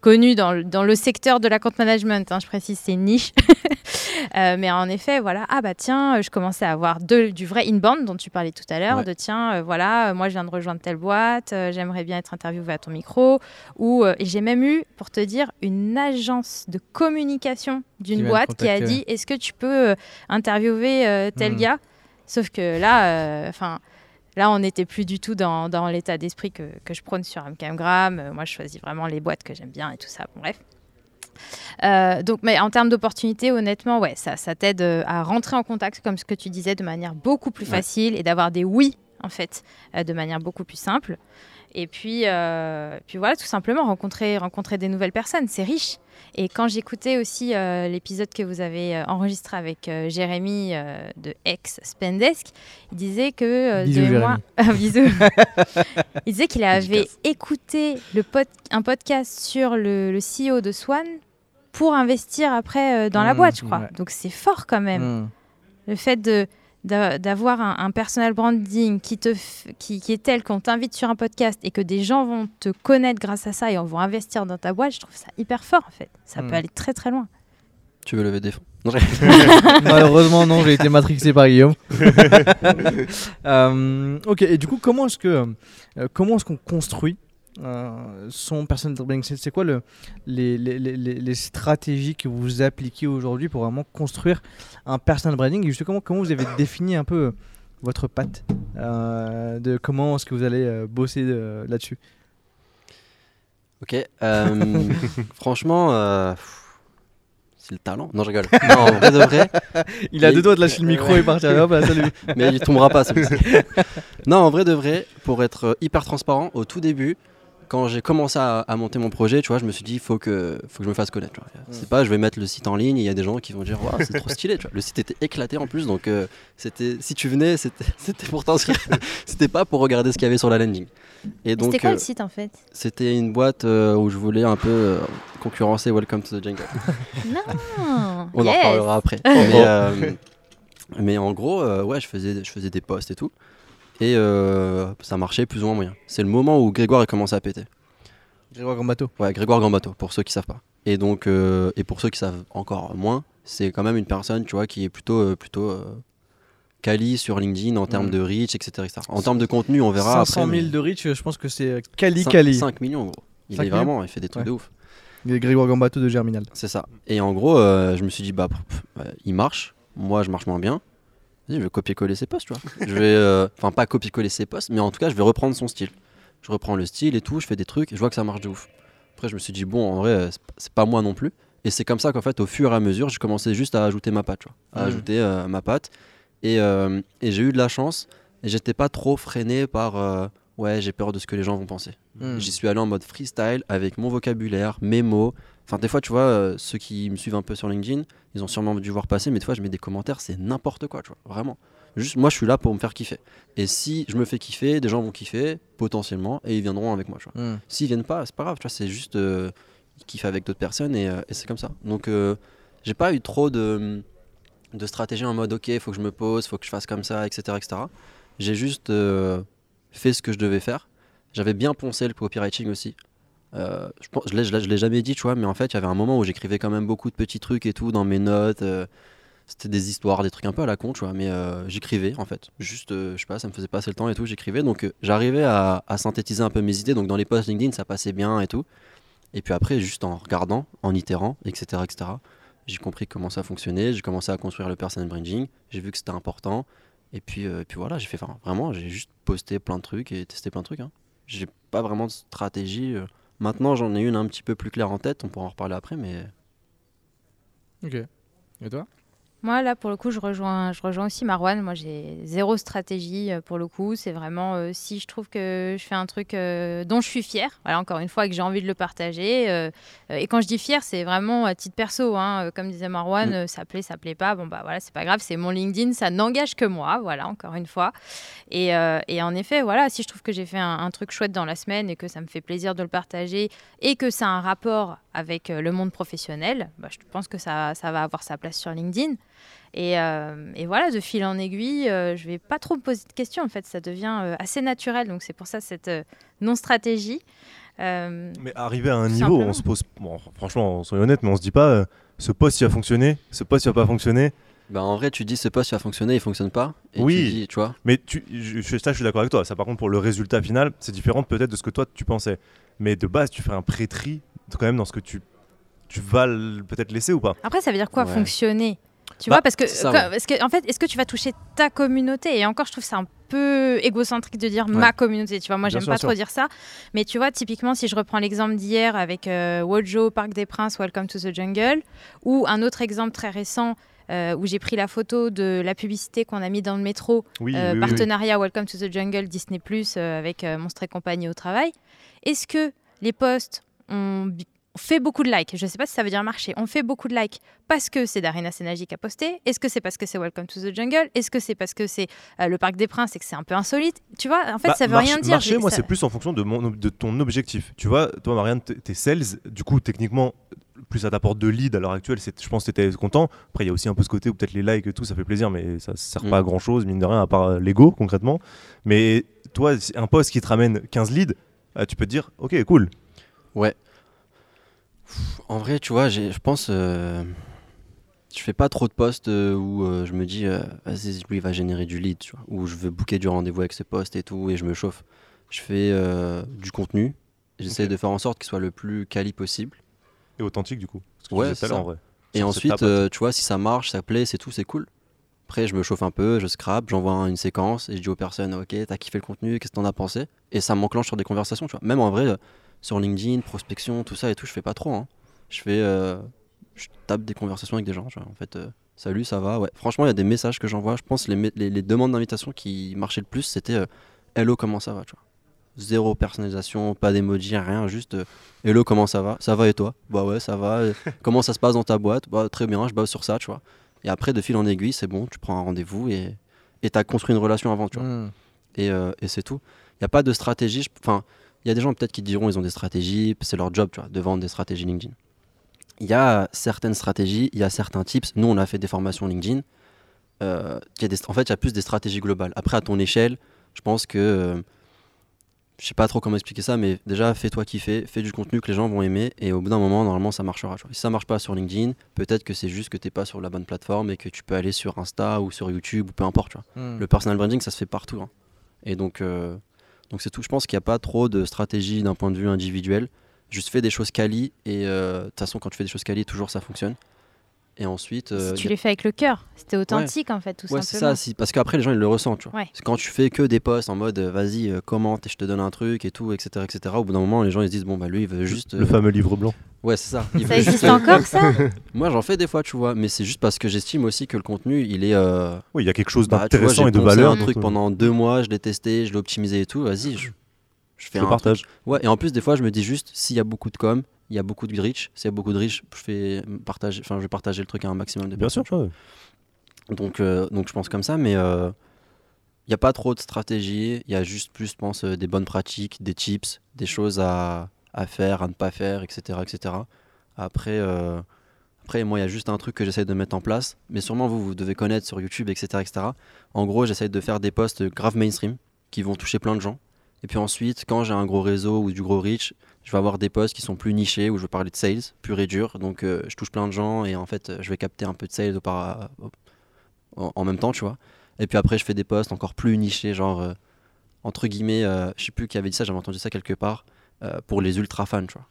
connu dans, le- dans le secteur de la compte management, hein, je précise, c'est une niche. Euh, mais en effet, voilà, ah bah tiens, euh, je commençais à avoir de- du vrai inbound dont tu parlais tout à l'heure, Ouais. de tiens, euh, voilà, euh, moi je viens de rejoindre telle boîte, j'aimerais bien être interviewé à ton micro. Ou et j'ai même eu, pour te dire, une agence de communication d'une boîte qui a dit est-ce que tu peux interviewer tel Mhm. gars? Sauf que là, enfin. Là, on n'était plus du tout dans, dans l'état d'esprit que, que je prône sur MKMgram. Euh, moi, je choisis vraiment les boîtes que j'aime bien et tout ça. Bon, bref. Euh, donc, mais en termes d'opportunités, honnêtement, ouais, ça, ça t'aide euh, à rentrer en contact, comme ce que tu disais, de manière beaucoup plus Ouais. facile et d'avoir des oui, en fait, euh, de manière beaucoup plus simple. Et puis, euh, puis voilà, tout simplement, rencontrer, rencontrer des nouvelles personnes, c'est riche. Et quand j'écoutais aussi euh, l'épisode que vous avez euh, enregistré avec euh, Jérémy de ex Spendesk, il disait que Bisous, de moi, il disait qu'il avait écouté le pod- un podcast sur le, le CEO de Swan pour investir après dans la Mmh, boîte, je crois. ouais. Donc c'est fort quand même. Hmm. Le fait de d'avoir un, un personal branding qui, te f- qui, qui est tel qu'on t'invite sur un podcast et que des gens vont te connaître grâce à ça et vont investir dans ta boîte, je trouve ça hyper fort en fait. Ça peut aller très très loin. Tu veux lever des fonds? Malheureusement, non, j'ai été matrixé par Guillaume. Euh, ok, et du coup, comment est-ce que euh, comment est-ce qu'on construit euh, son personal branding C'est quoi le, les, les, les, les- les stratégies que vous appliquez aujourd'hui pour vraiment construire un personal branding? Et justement, comment vous avez défini un peu euh, votre patte euh, de comment est-ce que vous allez bosser là-dessus? Ok. euh, franchement, euh, c'est le talent. Non, je rigole. Non, en vrai de vrai. Il a deux doigts de lâcher le micro et partir. Hop, là, salut. mais il tombera pas celui-ci. non, en vrai de vrai, pour être hyper transparent, au tout début, quand j'ai commencé à, à monter mon projet, tu vois, je me suis dit, il faut que, faut que je me fasse connaître. vois. C'est pas, je vais mettre le site en ligne, il y a des gens qui vont dire, Waouh, c'est trop stylé. Tu vois. Le site était éclaté en plus, donc euh, c'était, si tu venais, c'était, pourtant, c'était pas pour regarder ce qu'il y avait sur la landing. Et donc, C'était quoi euh, le site en fait? c'était une boîte euh, où je voulais un peu euh, concurrencer Welcome to the Jungle. Non On en Yes. reparlera après. mais, euh, mais en gros, euh, ouais, je faisais, je faisais des posts et tout. Et euh, ça marchait plus ou moins moyen. C'est le moment où Grégoire a commencé à péter. Grégoire Gambato. Ouais, Grégoire Gambato, pour ceux qui savent pas. Et donc, euh, et pour ceux qui savent encore moins, c'est quand même une personne, tu vois, qui est plutôt, euh, plutôt quali sur LinkedIn en termes Mm. de reach, etc., etc. En termes de contenu, on verra 500 après. 000 mais de reach, je pense que c'est cin- Kali. 5 millions, gros. Il 5 est vraiment, il fait des trucs Ouais. de ouf. Grégoire Gambato de Germinal. C'est ça. Et en gros, euh, je me suis dit, bah, pff, il marche. Moi, je marche moins bien. Je vais copier-coller ses posts, tu vois. je vais, euh, enfin, pas copier-coller ses posts, mais en tout cas, je vais reprendre son style. Je reprends le style et tout, je fais des trucs, et je vois que ça marche de ouf. Après, je me suis dit, bon, en vrai, c'est pas moi non plus. Et c'est comme ça qu'en fait, au fur et à mesure, j'ai commencé juste à ajouter ma patte, tu vois. À Mhm. ajouter euh, ma patte. Et, euh, et j'ai eu de la chance, et j'étais pas trop freiné par, ouais, j'ai peur de ce que les gens vont penser. Hmm. J'y suis allé en mode freestyle avec mon vocabulaire, mes mots. Enfin, des fois, tu vois, euh, ceux qui me suivent un peu sur LinkedIn, ils ont sûrement dû voir passer, mais des fois, je mets des commentaires, c'est n'importe quoi, tu vois, vraiment. Juste, moi, je suis là pour me faire kiffer. Et si je me fais kiffer, des gens vont kiffer, potentiellement, et ils viendront avec moi, tu vois. Hmm. S'ils viennent pas, c'est pas grave, tu vois, c'est juste. euh, ils kiffent avec d'autres personnes et, euh, et c'est comme ça. Donc, euh, j'ai pas eu trop de, de stratégie en mode, ok, il faut que je me pose, faut que je fasse comme ça, etc. etc. J'ai juste fait ce que je devais faire. J'avais bien poncé le copywriting aussi. Euh, je pense, l'ai- jamais dit, tu vois, mais en fait, il y avait un moment où j'écrivais quand même beaucoup de petits trucs et tout dans mes notes. euh, c'était des histoires, des trucs un peu à la con, tu vois, mais euh, j'écrivais en fait. Juste, je sais pas, ça me faisait passer le temps et tout, j'écrivais. Donc, j'arrivais à, synthétiser un peu mes idées. Donc, dans les posts LinkedIn, ça passait bien et tout. Et puis après, juste en regardant, en itérant, etc., etc., j'ai compris comment ça fonctionnait. J'ai commencé à construire le personal branding. J'ai vu que c'était important. Et puis, puis voilà, j'ai fait vraiment, j'ai juste posté plein de trucs et testé plein de trucs. Hein. J'ai pas vraiment de stratégie. Maintenant, j'en ai une un petit peu plus claire en tête. On pourra en reparler après, mais Ok. Et toi? Moi, là, pour le coup, je rejoins, je rejoins aussi Marwan. Moi, j'ai zéro stratégie euh, pour le coup. C'est vraiment euh, si je trouve que je fais un truc euh, dont je suis fière, voilà, encore une fois, et que j'ai envie de le partager. et quand je dis fière, c'est vraiment à titre perso. hein. Comme disait Marwan, Mm. ça plaît, ça plaît pas. Bon, bah voilà, c'est pas grave, c'est mon LinkedIn, ça n'engage que moi. Voilà, encore une fois. Et, et en effet, voilà, si je trouve que j'ai fait un, un truc chouette dans la semaine et que ça me fait plaisir de le partager et que ça a un rapport avec euh, le monde professionnel, bah, je pense que ça, ça va avoir sa place sur LinkedIn. Et, euh, et voilà, de fil en aiguille, euh, je vais pas trop me poser de questions. En fait, ça devient euh, assez naturel. Donc c'est pour ça cette euh, non-stratégie. Euh, Mais arrivé à un niveau, simplement. on se pose. Bon, franchement, soyons honnêtes, mais on se dit pas euh, ce poste il a fonctionné, ce poste il va pas fonctionner. bah, en vrai, tu dis ce poste il va fonctionner, il fonctionne pas. Et Oui. tu dis, tu vois, Mais tu, je, je- ça, je suis d'accord avec toi. Ça, par contre, pour le résultat final, c'est différent peut-être de ce que toi tu pensais. Mais de base, tu fais un pré-tri quand même dans ce que tu, tu vas peut-être laisser ou pas? Après, ça veut dire quoi Ouais. fonctionner? Tu Bah, vois, parce que, ça, ouais. parce que, en fait, est-ce que tu vas toucher ta communauté? Et encore, je trouve c'est un peu égocentrique de dire ma communauté. Tu vois, moi, j'aime pas sûr. trop dire ça. Mais tu vois, typiquement, si je reprends l'exemple d'hier avec euh, Wojo, Parc des Princes, Welcome to the Jungle, ou un autre exemple très récent euh, où j'ai pris la photo de la publicité qu'on a mis dans le métro, Oui, euh, oui, oui, oui. partenariat Welcome to the Jungle Disney Plus avec euh, Monstre et compagnie au travail. Est-ce que les posts bi- fait beaucoup de likes Je ne sais pas si ça veut dire marcher. On fait beaucoup de likes parce que c'est Darina Senagi qui a posté Est-ce que c'est parce que c'est Welcome to the Jungle? Est-ce que c'est parce que c'est euh, le Parc des Princes et que c'est un peu insolite? Tu vois, en fait, Bah, ça veut rien dire. Marcher, moi, ça- c'est plus en fonction de, mon, de ton objectif. Tu vois, toi, Marianne, t'es sales. Du coup, techniquement, plus ça t'apporte de leads à l'heure actuelle, c'est- je pense que t'étais content. Après, il y a aussi un peu ce côté où peut-être les likes et tout, ça fait plaisir, mais ça sert Mm. pas à grand chose, mine de rien, à part euh, l'ego, concrètement. Mais toi, un post qui te ramène 15 leads, ah, tu peux te dire, ok, cool. En vrai, tu vois, je pense. euh, je fais pas trop de posts euh, où euh, je me dis, euh, vas-y, lui, il va générer du lead, tu vois. Où je veux booker du rendez-vous avec ce post et tout, et je me chauffe. Je fais euh, du contenu. J'essaie de faire en sorte qu'il soit le plus quali possible. Et authentique, du coup. Ce que Ouais, c'est en vrai. Et ensuite, tu vois, si ça marche, ça plaît, c'est tout, c'est cool. Après, je me chauffe un peu, je scrape, j'envoie un- une séquence et je dis aux personnes, ok, t'as kiffé le contenu, qu'est-ce que t'en as pensé? Et ça m'enclenche sur des conversations, tu vois. Même en vrai, sur LinkedIn, prospection, tout ça et tout, je fais pas trop. hein. Je fais, euh, je tape des conversations avec des gens, tu vois. En fait, euh, salut, ça va, ouais. Franchement, il y a des messages que j'envoie. Je pense les, les, les demandes d'invitation qui marchaient le plus, c'était euh, hello, comment ça va, tu vois. Zéro personnalisation, pas d'emoji, rien, juste hello, comment ça va Ça va et toi? Bah ouais, ça va. Comment ça se passe dans ta boîte? Bah très bien, je bosse sur ça, tu vois. Et après, de fil en aiguille, c'est bon, tu prends un rendez-vous et et t'as construit une relation avant, tu vois. Hmm. Et, et c'est tout. Il n'y a pas de stratégie. je- Enfin, il y a des gens peut-être qui diront ils ont des stratégies, c'est leur job, tu vois, de vendre des stratégies LinkedIn. Il y a certaines stratégies, il y a certains tips. Nous, on a fait des formations LinkedIn. Euh, il y a des, en fait, il y a plus des stratégies globales. Après, à ton échelle, je pense que. euh, je sais pas trop comment expliquer ça, mais déjà, fais-toi kiffer, fais du contenu que les gens vont aimer, et au bout d'un moment, normalement, ça marchera. tu vois. Si ça marche pas sur LinkedIn, peut-être que c'est juste que t'es pas sur la bonne plateforme et que tu peux aller sur Insta ou sur YouTube ou peu importe. tu vois. Hmm. Le personal branding, ça se fait partout. hein. Et donc, euh, donc c'est tout. Je pense qu'il n'y a pas trop de stratégie d'un point de vue individuel. Juste fais des choses quali et euh, de toute façon, quand tu fais des choses quali, toujours ça fonctionne. Et ensuite, euh, Si y tu a- les fais avec le cœur, c'était authentique en fait, tout ouais, c'est ça. si- parce qu'après, les gens ils le ressentent. Tu vois. Ouais. C'est Quand tu fais que des posts en mode euh, vas-y, euh, commente et je te donne un truc et tout, etc., etc. Au bout d'un moment, les gens ils se disent bon bah lui il veut juste. Le euh, fameux livre blanc. Ouais, c'est ça. Il Ça juste, existe euh, encore ça Moi, j'en fais des fois, tu vois, mais c'est juste parce que j'estime aussi que le contenu, il est. euh, Oui, il y a quelque chose bah, d'intéressant et de valeur. un truc euh, pendant deux mois, je l'ai testé, je l'ai optimisé et tout. Vas-y, je, je fais je le un partage. Ouais, et en plus, des fois, je me dis juste, s'il y a beaucoup de com, il y a beaucoup de reach. S'il y a beaucoup de reach, je, fais partager, enfin, je vais partager le truc à un maximum de Bien personnes. sûr, ouais. Donc, euh, donc je pense comme ça, mais euh, il n'y a pas trop de stratégie. Il y a juste plus, je pense, euh, des bonnes pratiques, des tips, des choses à, à faire, à ne pas faire, etc. etc. Après, euh, après, moi, il y a juste un truc que j'essaie de mettre en place, mais sûrement vous, vous devez connaître sur YouTube, etc. etc. En gros, j'essaie de faire des posts grave mainstream qui vont toucher plein de gens. Et puis ensuite, quand j'ai un gros réseau ou du gros reach, je vais avoir des posts qui sont plus nichés où je vais parler de sales, pur et dur. Donc euh, je touche plein de gens et en fait, je vais capter un peu de sales en, en même temps, tu vois. Et puis après, je fais des posts encore plus nichés, genre, euh, entre guillemets, euh, je sais plus qui avait dit ça, j'avais entendu ça quelque part, euh, pour les ultra fans, tu vois.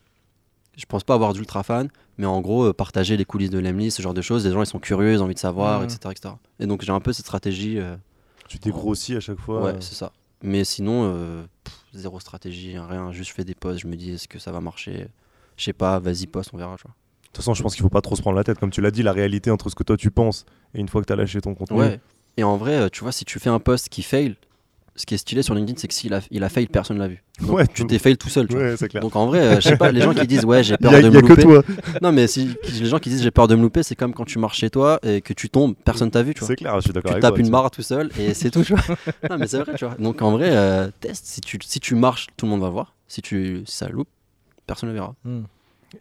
Je pense pas avoir d'ultra fans, mais en gros, partager les coulisses de l'Emily, ce genre de choses, les gens ils sont curieux, ils ont envie de savoir, etc., etc. Et donc j'ai un peu cette stratégie. Tu dégrossis à chaque fois. Ouais, c'est ça. Mais sinon, euh, pff, zéro stratégie, rien. Juste je fais des posts, je me dis est-ce que ça va marcher? Je sais pas, vas-y, poste, on verra. Tu vois. De toute façon, je pense qu'il faut pas trop se prendre la tête. Comme tu l'as dit, la réalité entre ce que toi tu penses et une fois que tu as lâché ton contenu. Ouais. Et en vrai, euh, tu vois, si tu fais un post qui fail, ce qui est stylé sur LinkedIn, c'est que s'il a, il a fail, personne l'a vu. Donc, Ouais, tu t'es fail tout seul. Tu vois. Ouais, c'est clair. Donc en vrai, euh, je sais pas, les gens qui disent ouais, j'ai peur a, de il me y a que louper. toi. Non, mais si les gens qui disent j'ai peur de me louper, c'est comme quand tu marches chez toi et que tu tombes, personne t'a vu. C'est clair, je suis d'accord tu avec tapes une barre tout seul et c'est tout. Tu vois. non, mais c'est vrai, tu vois. Donc en vrai, euh, teste. Si tu, si tu marches, tout le monde va voir. Si, tu, si ça loupe, personne ne le verra. Hmm.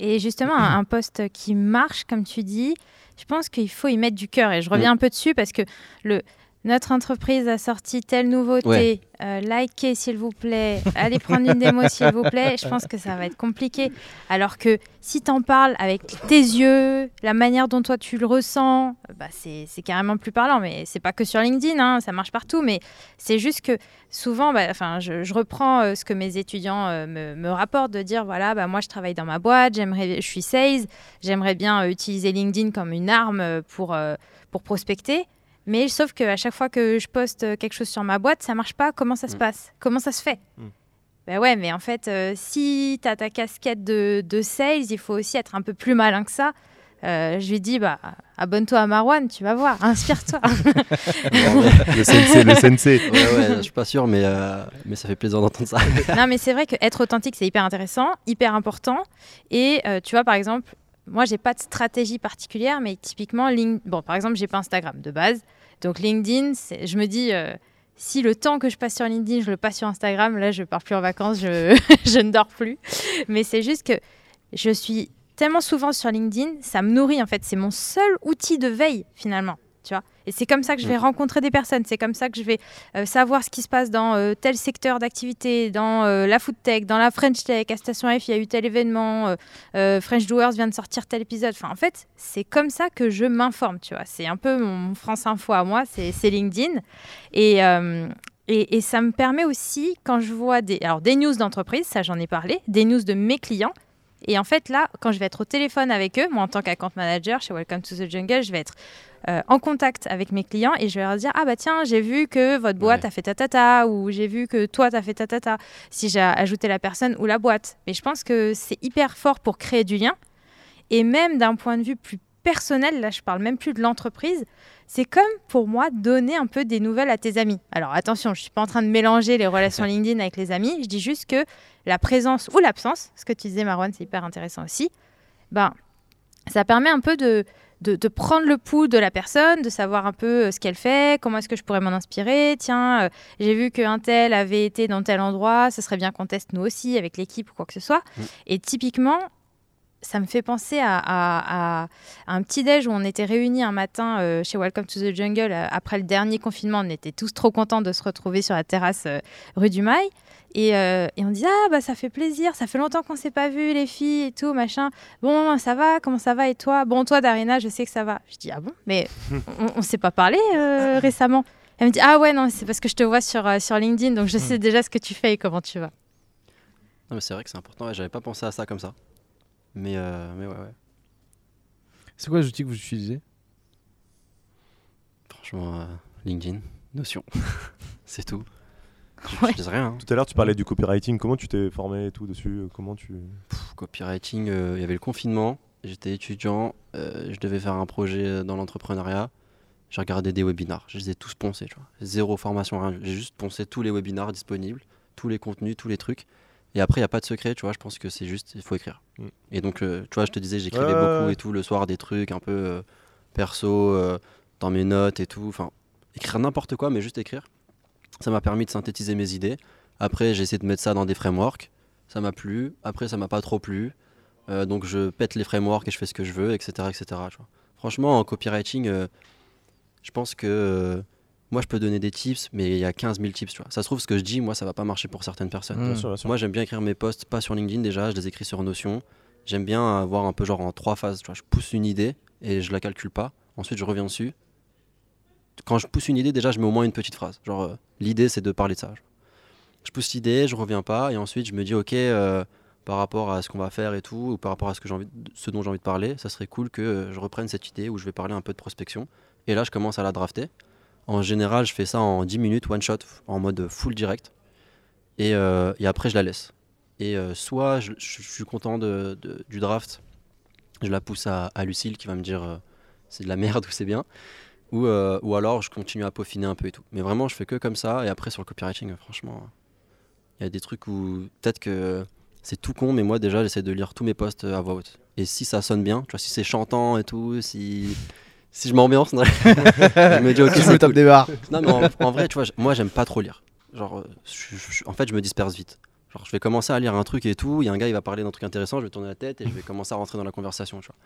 Et justement, un, un poste qui marche, comme tu dis, je pense qu'il faut y mettre du cœur. Et je reviens un peu dessus parce que le notre entreprise a sorti telle nouveauté, euh, likez s'il vous plaît, allez prendre une démo s'il vous plaît, je pense que ça va être compliqué. Alors que si tu en parles avec tes yeux, la manière dont toi tu le ressens, bah c'est carrément plus parlant. Mais c'est pas que sur LinkedIn, hein, ça marche partout. Mais c'est juste que souvent, bah, je, je reprends euh, ce que mes étudiants euh, me, me rapportent de dire voilà, bah, moi je travaille dans ma boîte, j'aimerais, je suis sales, j'aimerais bien utiliser LinkedIn comme une arme pour, pour prospecter. Mais sauf qu'à chaque fois que je poste euh, quelque chose sur ma boîte, ça marche pas. Comment ça se Mm. passe? Comment ça se fait? Mm. Ben ouais, mais en fait, euh, si tu as ta casquette de, de sales, il faut aussi être un peu plus malin que ça. Euh, je lui dis, bah, abonne-toi à Marwan, tu vas voir, inspire-toi. Le sensei, le sensei. Ouais, ouais, je suis pas sûr, mais, euh, mais ça fait plaisir d'entendre ça. non, mais c'est vrai qu'être authentique, c'est hyper intéressant, hyper important. Et euh, tu vois, par exemple, moi, j'ai pas de stratégie particulière, mais typiquement, Link- bon, par exemple, j'ai pas Instagram de base. Donc, LinkedIn, je me dis, euh, si le temps que je passe sur LinkedIn, je le passe sur Instagram, là, je pars plus en vacances, je, je ne dors plus. Mais c'est juste que je suis tellement souvent sur LinkedIn, ça me nourrit, en fait. C'est mon seul outil de veille, finalement. Tu vois et c'est comme ça que je vais rencontrer des personnes, c'est comme ça que je vais euh, savoir ce qui se passe dans euh, tel secteur d'activité, dans euh, la food tech, dans la French tech, à Station F, il y a eu tel événement, French Doers vient de sortir tel épisode. Enfin, en fait, c'est comme ça que je m'informe, tu vois. C'est un peu mon France Info à moi, c'est LinkedIn. Et, et, et ça me permet aussi, quand je vois des, alors, des news d'entreprise, ça j'en ai parlé, des news de mes clients. Et en fait, là, quand je vais être au téléphone avec eux, moi en tant qu'account manager chez Welcome to the Jungle, je vais être euh, en contact avec mes clients et je vais leur dire Ah bah tiens, j'ai vu que votre boîte Ouais. a fait tatata ou j'ai vu que toi t'as fait tatata. Si j'ai ajouté la personne ou la boîte. Mais je pense que c'est hyper fort pour créer du lien. Et même d'un point de vue plus personnel, là je parle même plus de l'entreprise, c'est comme pour moi donner un peu des nouvelles à tes amis. Alors attention, je suis pas en train de mélanger les relations LinkedIn avec les amis, je dis juste que la présence ou l'absence, ce que tu disais Marwan, c'est hyper intéressant aussi, ben, ça permet un peu de, de, de prendre le pouls de la personne, de savoir un peu euh, ce qu'elle fait, comment est-ce que je pourrais m'en inspirer. Tiens, euh, j'ai vu qu'un tel avait été dans tel endroit, ce serait bien qu'on teste nous aussi avec l'équipe ou quoi que ce soit. Mm. Et typiquement, ça me fait penser à, à- à- à un petit déj où on était réunis un matin euh, chez Welcome to the Jungle euh, après le dernier confinement. On était tous trop contents de se retrouver sur la terrasse euh, rue du Mail. Et, et on dit ah bah ça fait plaisir, ça fait longtemps qu'on s'est pas vu les filles et tout machin. Bon ça va, comment ça va? Et toi? Bon toi Darina, je sais que ça va. Je dis ah bon? Mais on, on s'est pas parlé récemment. Elle me dit ah ouais non c'est parce que je te vois sur sur LinkedIn donc je sais déjà ce que tu fais et comment tu vas. Non, mais c'est vrai que c'est important. J'avais pas pensé à ça comme ça. Mais, euh, mais ouais, ouais. C'est quoi les outils que vous utilisez? Franchement, euh, LinkedIn, Notion. c'est tout. Je Ouais. n'utilise rien. hein. Tout à l'heure, tu parlais du copywriting. Comment tu t'es formé et tout dessus? Comment tu. Pff, Copywriting, euh, il y avait le confinement. J'étais étudiant. euh, je devais faire un projet euh, dans l'entrepreneuriat. J'ai regardé des webinars. Je les ai tous poncés. Tu vois. Zéro formation, rien. J'ai juste poncé tous les webinars disponibles, tous les contenus, tous les trucs. Et après, il n'y a pas de secret. Tu vois, je pense que c'est juste, il faut écrire. Mm. Et donc, euh, tu vois, je te disais, j'écrivais beaucoup et tout le soir, des trucs un peu euh, perso, euh, dans mes notes et tout. Enfin, écrire n'importe quoi, mais juste écrire. Ça m'a permis de synthétiser mes idées. Après, j'ai essayé de mettre ça dans des frameworks. Ça m'a plu. Après, ça m'a pas trop plu. Donc, je pète les frameworks et je fais ce que je veux, etc. etc. tu vois. Franchement, en copywriting, je pense que moi, je peux donner des tips, mais il y a 15 000 tips. Tu vois. Ça se trouve, ce que je dis, moi, ça va pas marcher pour certaines personnes. Bien sûr, bien sûr. Moi, j'aime bien écrire mes posts, pas sur LinkedIn déjà, je les écris sur Notion. J'aime bien avoir un peu genre en trois phases. Tu vois. Je pousse une idée et je la calcule pas. Ensuite, je reviens dessus. Quand je pousse une idée, déjà, je mets au moins une petite phrase. Genre, euh, l'idée, c'est de parler de ça. Je pousse l'idée, je reviens pas, et ensuite, je me dis, ok, euh, par rapport à ce qu'on va faire et tout, ou par rapport à ce, que envie de- ce dont j'ai envie de parler, ça serait cool que euh, je reprenne cette idée où je vais parler un peu de prospection. Et là, je commence à la drafter. En général, je fais ça en 10 minutes, one shot, en mode full direct. Et, euh, après, je la laisse. Et euh, soit je, suis content du draft, je la pousse à, Lucille qui va me dire euh, c'est de la merde ou c'est bien. Ou, alors je continue à peaufiner un peu et tout. Mais vraiment, je fais que comme ça. Et après, sur le copywriting, franchement, il y a des trucs où peut-être que c'est tout con, mais moi déjà, j'essaie de lire tous mes posts à voix haute. Et si ça sonne bien, si c'est chantant et tout, si, si je m'ambiance, je me dis ok, Je c'est me tape cool. des barres. Non, mais en, en vrai, tu vois, moi, j'aime pas trop lire. Genre, euh, je- je- en fait, je me disperse vite. Genre, je vais commencer à lire un truc et tout. Il y a un gars, il va parler d'un truc intéressant. Je vais tourner la tête et je vais commencer à rentrer dans la conversation. Tu vois.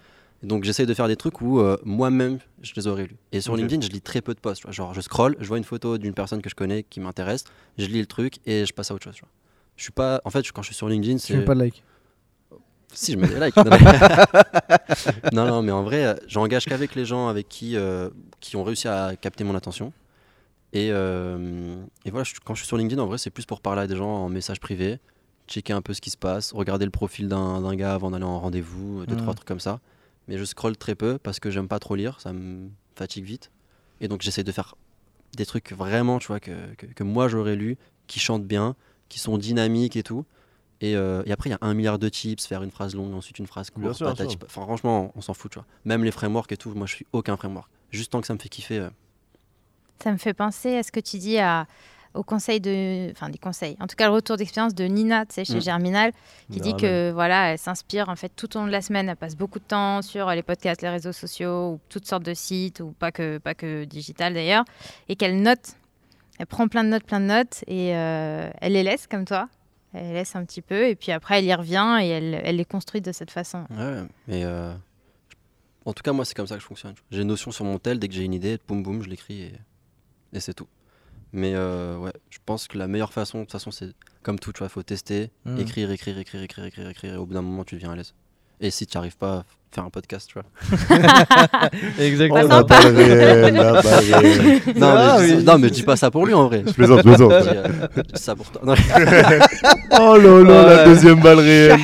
Donc, j'essaye de faire des trucs où euh, moi-même, je les aurais lus. Et sur. LinkedIn, je lis très peu de posts. tu vois. Genre, je scroll, je vois une photo d'une personne que je connais qui m'intéresse, je lis le truc et je passe à autre chose. tu vois. Je suis pas. En fait, quand je suis sur LinkedIn, Tu c'est. pas de like. Si, je mets des likes. non, mais- non, non, mais en vrai, euh, j'engage qu'avec les gens avec qui, euh, qui ont réussi à capter mon attention. Et, euh, et voilà, je- quand je suis sur LinkedIn, en vrai, c'est plus pour parler à des gens en message privé, checker un peu ce qui se passe, regarder le profil d'un gars avant d'aller en rendez-vous, deux, Mhm. trois trucs comme ça. Mais je scrolle très peu parce que j'aime pas trop lire, ça me fatigue vite. Et donc, j'essaie de faire des trucs vraiment, tu vois, que, que, que moi j'aurais lu, qui chantent bien, qui sont dynamiques et tout. Et, euh, et après, il y a un milliard de tips, faire une phrase longue, ensuite une phrase courte. sûr, bien patati sûr. pa- Enfin, franchement, on s'en fout, tu vois. Même les frameworks et tout, moi je suis aucun framework. Juste tant que ça me fait kiffer. euh, Ça me fait penser à ce que tu dis à, au conseil de. Enfin, des conseils. En tout cas, le retour d'expérience de Nina, tu sais, chez Mm. Germinal, qui dit que voilà, elle s'inspire en fait tout au long de la semaine. Elle passe beaucoup de temps sur les podcasts, les réseaux sociaux, ou toutes sortes de sites, ou pas que, pas que digital d'ailleurs, et qu'elle note. Elle prend plein de notes, plein de notes, et euh, elle les laisse comme toi. Elle laisse un petit peu, et puis après, elle y revient et elle, elle les construit de cette façon. Ouais, mais euh, en tout cas, moi, c'est comme ça que je fonctionne. J'ai une notion sur mon tel, dès que j'ai une idée, boum boum, je l'écris et, et c'est tout. Mais euh, ouais, je pense que la meilleure façon, de toute façon, c'est comme tout, tu vois, il faut tester, Mm. écrire, écrire, écrire, écrire, écrire, écrire, et au bout d'un moment, tu deviens à l'aise. Et si tu n'arrives pas, faire un podcast, tu vois. Exactement. La la. Non, Ah, mais, je dis- oui. non, mais je dis pas ça pour lui en vrai. Je plaisante, je plaisante. Je dis, euh, je dis ça pour toi. Non, Oh là là, la Ouais. deuxième balle réelle.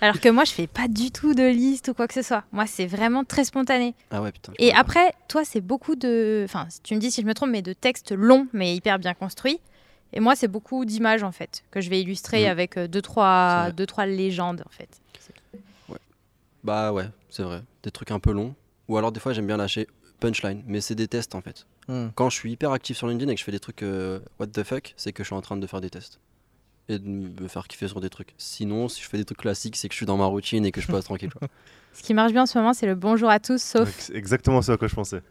Alors que moi, je fais pas du tout de liste ou quoi que ce soit. Moi, c'est vraiment très spontané. Ah ouais, putain. Et après, toi, c'est beaucoup de. Enfin, tu me dis si je me trompe, mais de textes longs, mais hyper bien construits. Et moi, c'est beaucoup d'images, en fait, que je vais illustrer Mhm. avec euh, deux trois, deux, trois légendes, en fait. Bah ouais, c'est vrai. Des trucs un peu longs. Ou alors des fois j'aime bien lâcher punchline, mais c'est des tests en fait. Hmm. Quand je suis hyper actif sur LinkedIn et que je fais des trucs euh, what the fuck, c'est que je suis en train de faire des tests. Et de me faire kiffer sur des trucs. Sinon, si je fais des trucs classiques, c'est que je suis dans ma routine et que je passe tranquille. quoi. Ce qui marche bien en ce moment, c'est le bonjour à tous, sauf. C'est exactement ça à quoi je pensais.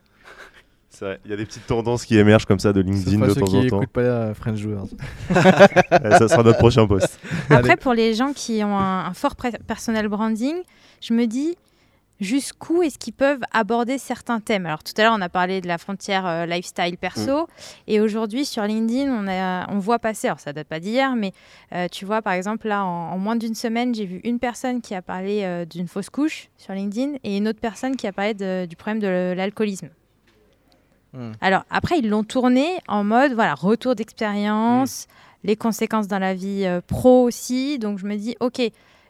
C'est vrai, il y a des petites tendances qui émergent comme ça de LinkedIn de ceux temps qui en temps. écoutent pas euh, French Joueurs. Ça sera notre prochain post. Après, Allez. pour les gens qui ont un, un fort personal branding, je me dis jusqu'où est-ce qu'ils peuvent aborder certains thèmes? Alors tout à l'heure, on a parlé de la frontière euh, lifestyle perso, et aujourd'hui sur LinkedIn, on, a, on voit passer, alors ça date pas d'hier, mais euh, tu vois, par exemple, là, en, en moins d'une semaine, j'ai vu une personne qui a parlé euh, d'une fausse couche sur LinkedIn et une autre personne qui a parlé de- du problème de l'alcoolisme. Hmm. Alors après, ils l'ont tourné en mode voilà retour d'expérience, les conséquences dans la vie euh, pro aussi. Donc je me dis ok,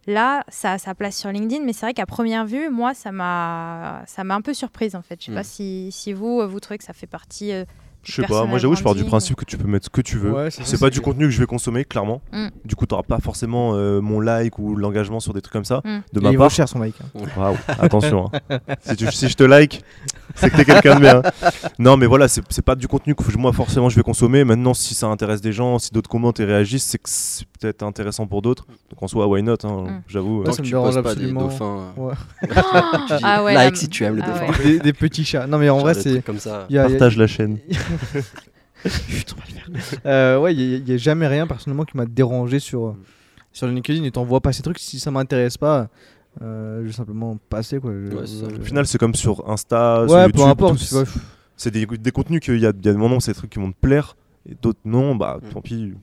là ça a sa place sur LinkedIn, mais c'est vrai qu'à première vue, moi ça m'a ça m'a un peu surprise en fait. Je sais Hmm. pas si, si vous euh, vous trouvez que ça fait partie. euh, Je sais pas, moi j'avoue, je pars du principe que tu peux mettre ce que tu veux. Ouais, c'est pas du contenu que je vais consommer, clairement. Mm. Du coup, t'auras pas forcément euh, mon like ou l'engagement sur des trucs comme ça. Mm. De ma il vaut part. cher son like. hein. Waouh, attention. hein. si, tu- si je te like, c'est que t'es quelqu'un de bien. Non, mais voilà, c'est c'est pas du contenu que moi forcément je vais consommer. Maintenant, si ça intéresse des gens, si d'autres commentent et réagissent, c'est que c'est peut-être intéressant pour d'autres. Donc en soi, why not hein, Mm. J'avoue. Ouais, Tant ça que me tu dérange absolument. des dauphins. euh, Ouais. dis Ah ouais, like si tu aimes le ah dauphin. des, des petits chats. Non, mais en Genre vrai, c'est. comme ça. y a- il y a- Partage la chaîne. Euh, ouais, il n'y a, jamais rien personnellement qui m'a dérangé sur, sur LinkedIn et t'envoies pas ces trucs. Si ça m'intéresse pas, euh, je vais simplement passer. Quoi. Je- Ouais, c'est ça. je- Au final, c'est comme sur Insta, sur ouais, YouTube. peu importe. C'est des, des contenus qu'il y a, il y a des moments, c'est des trucs qui vont te plaire. Et d'autres non, bah Mm. tant pis.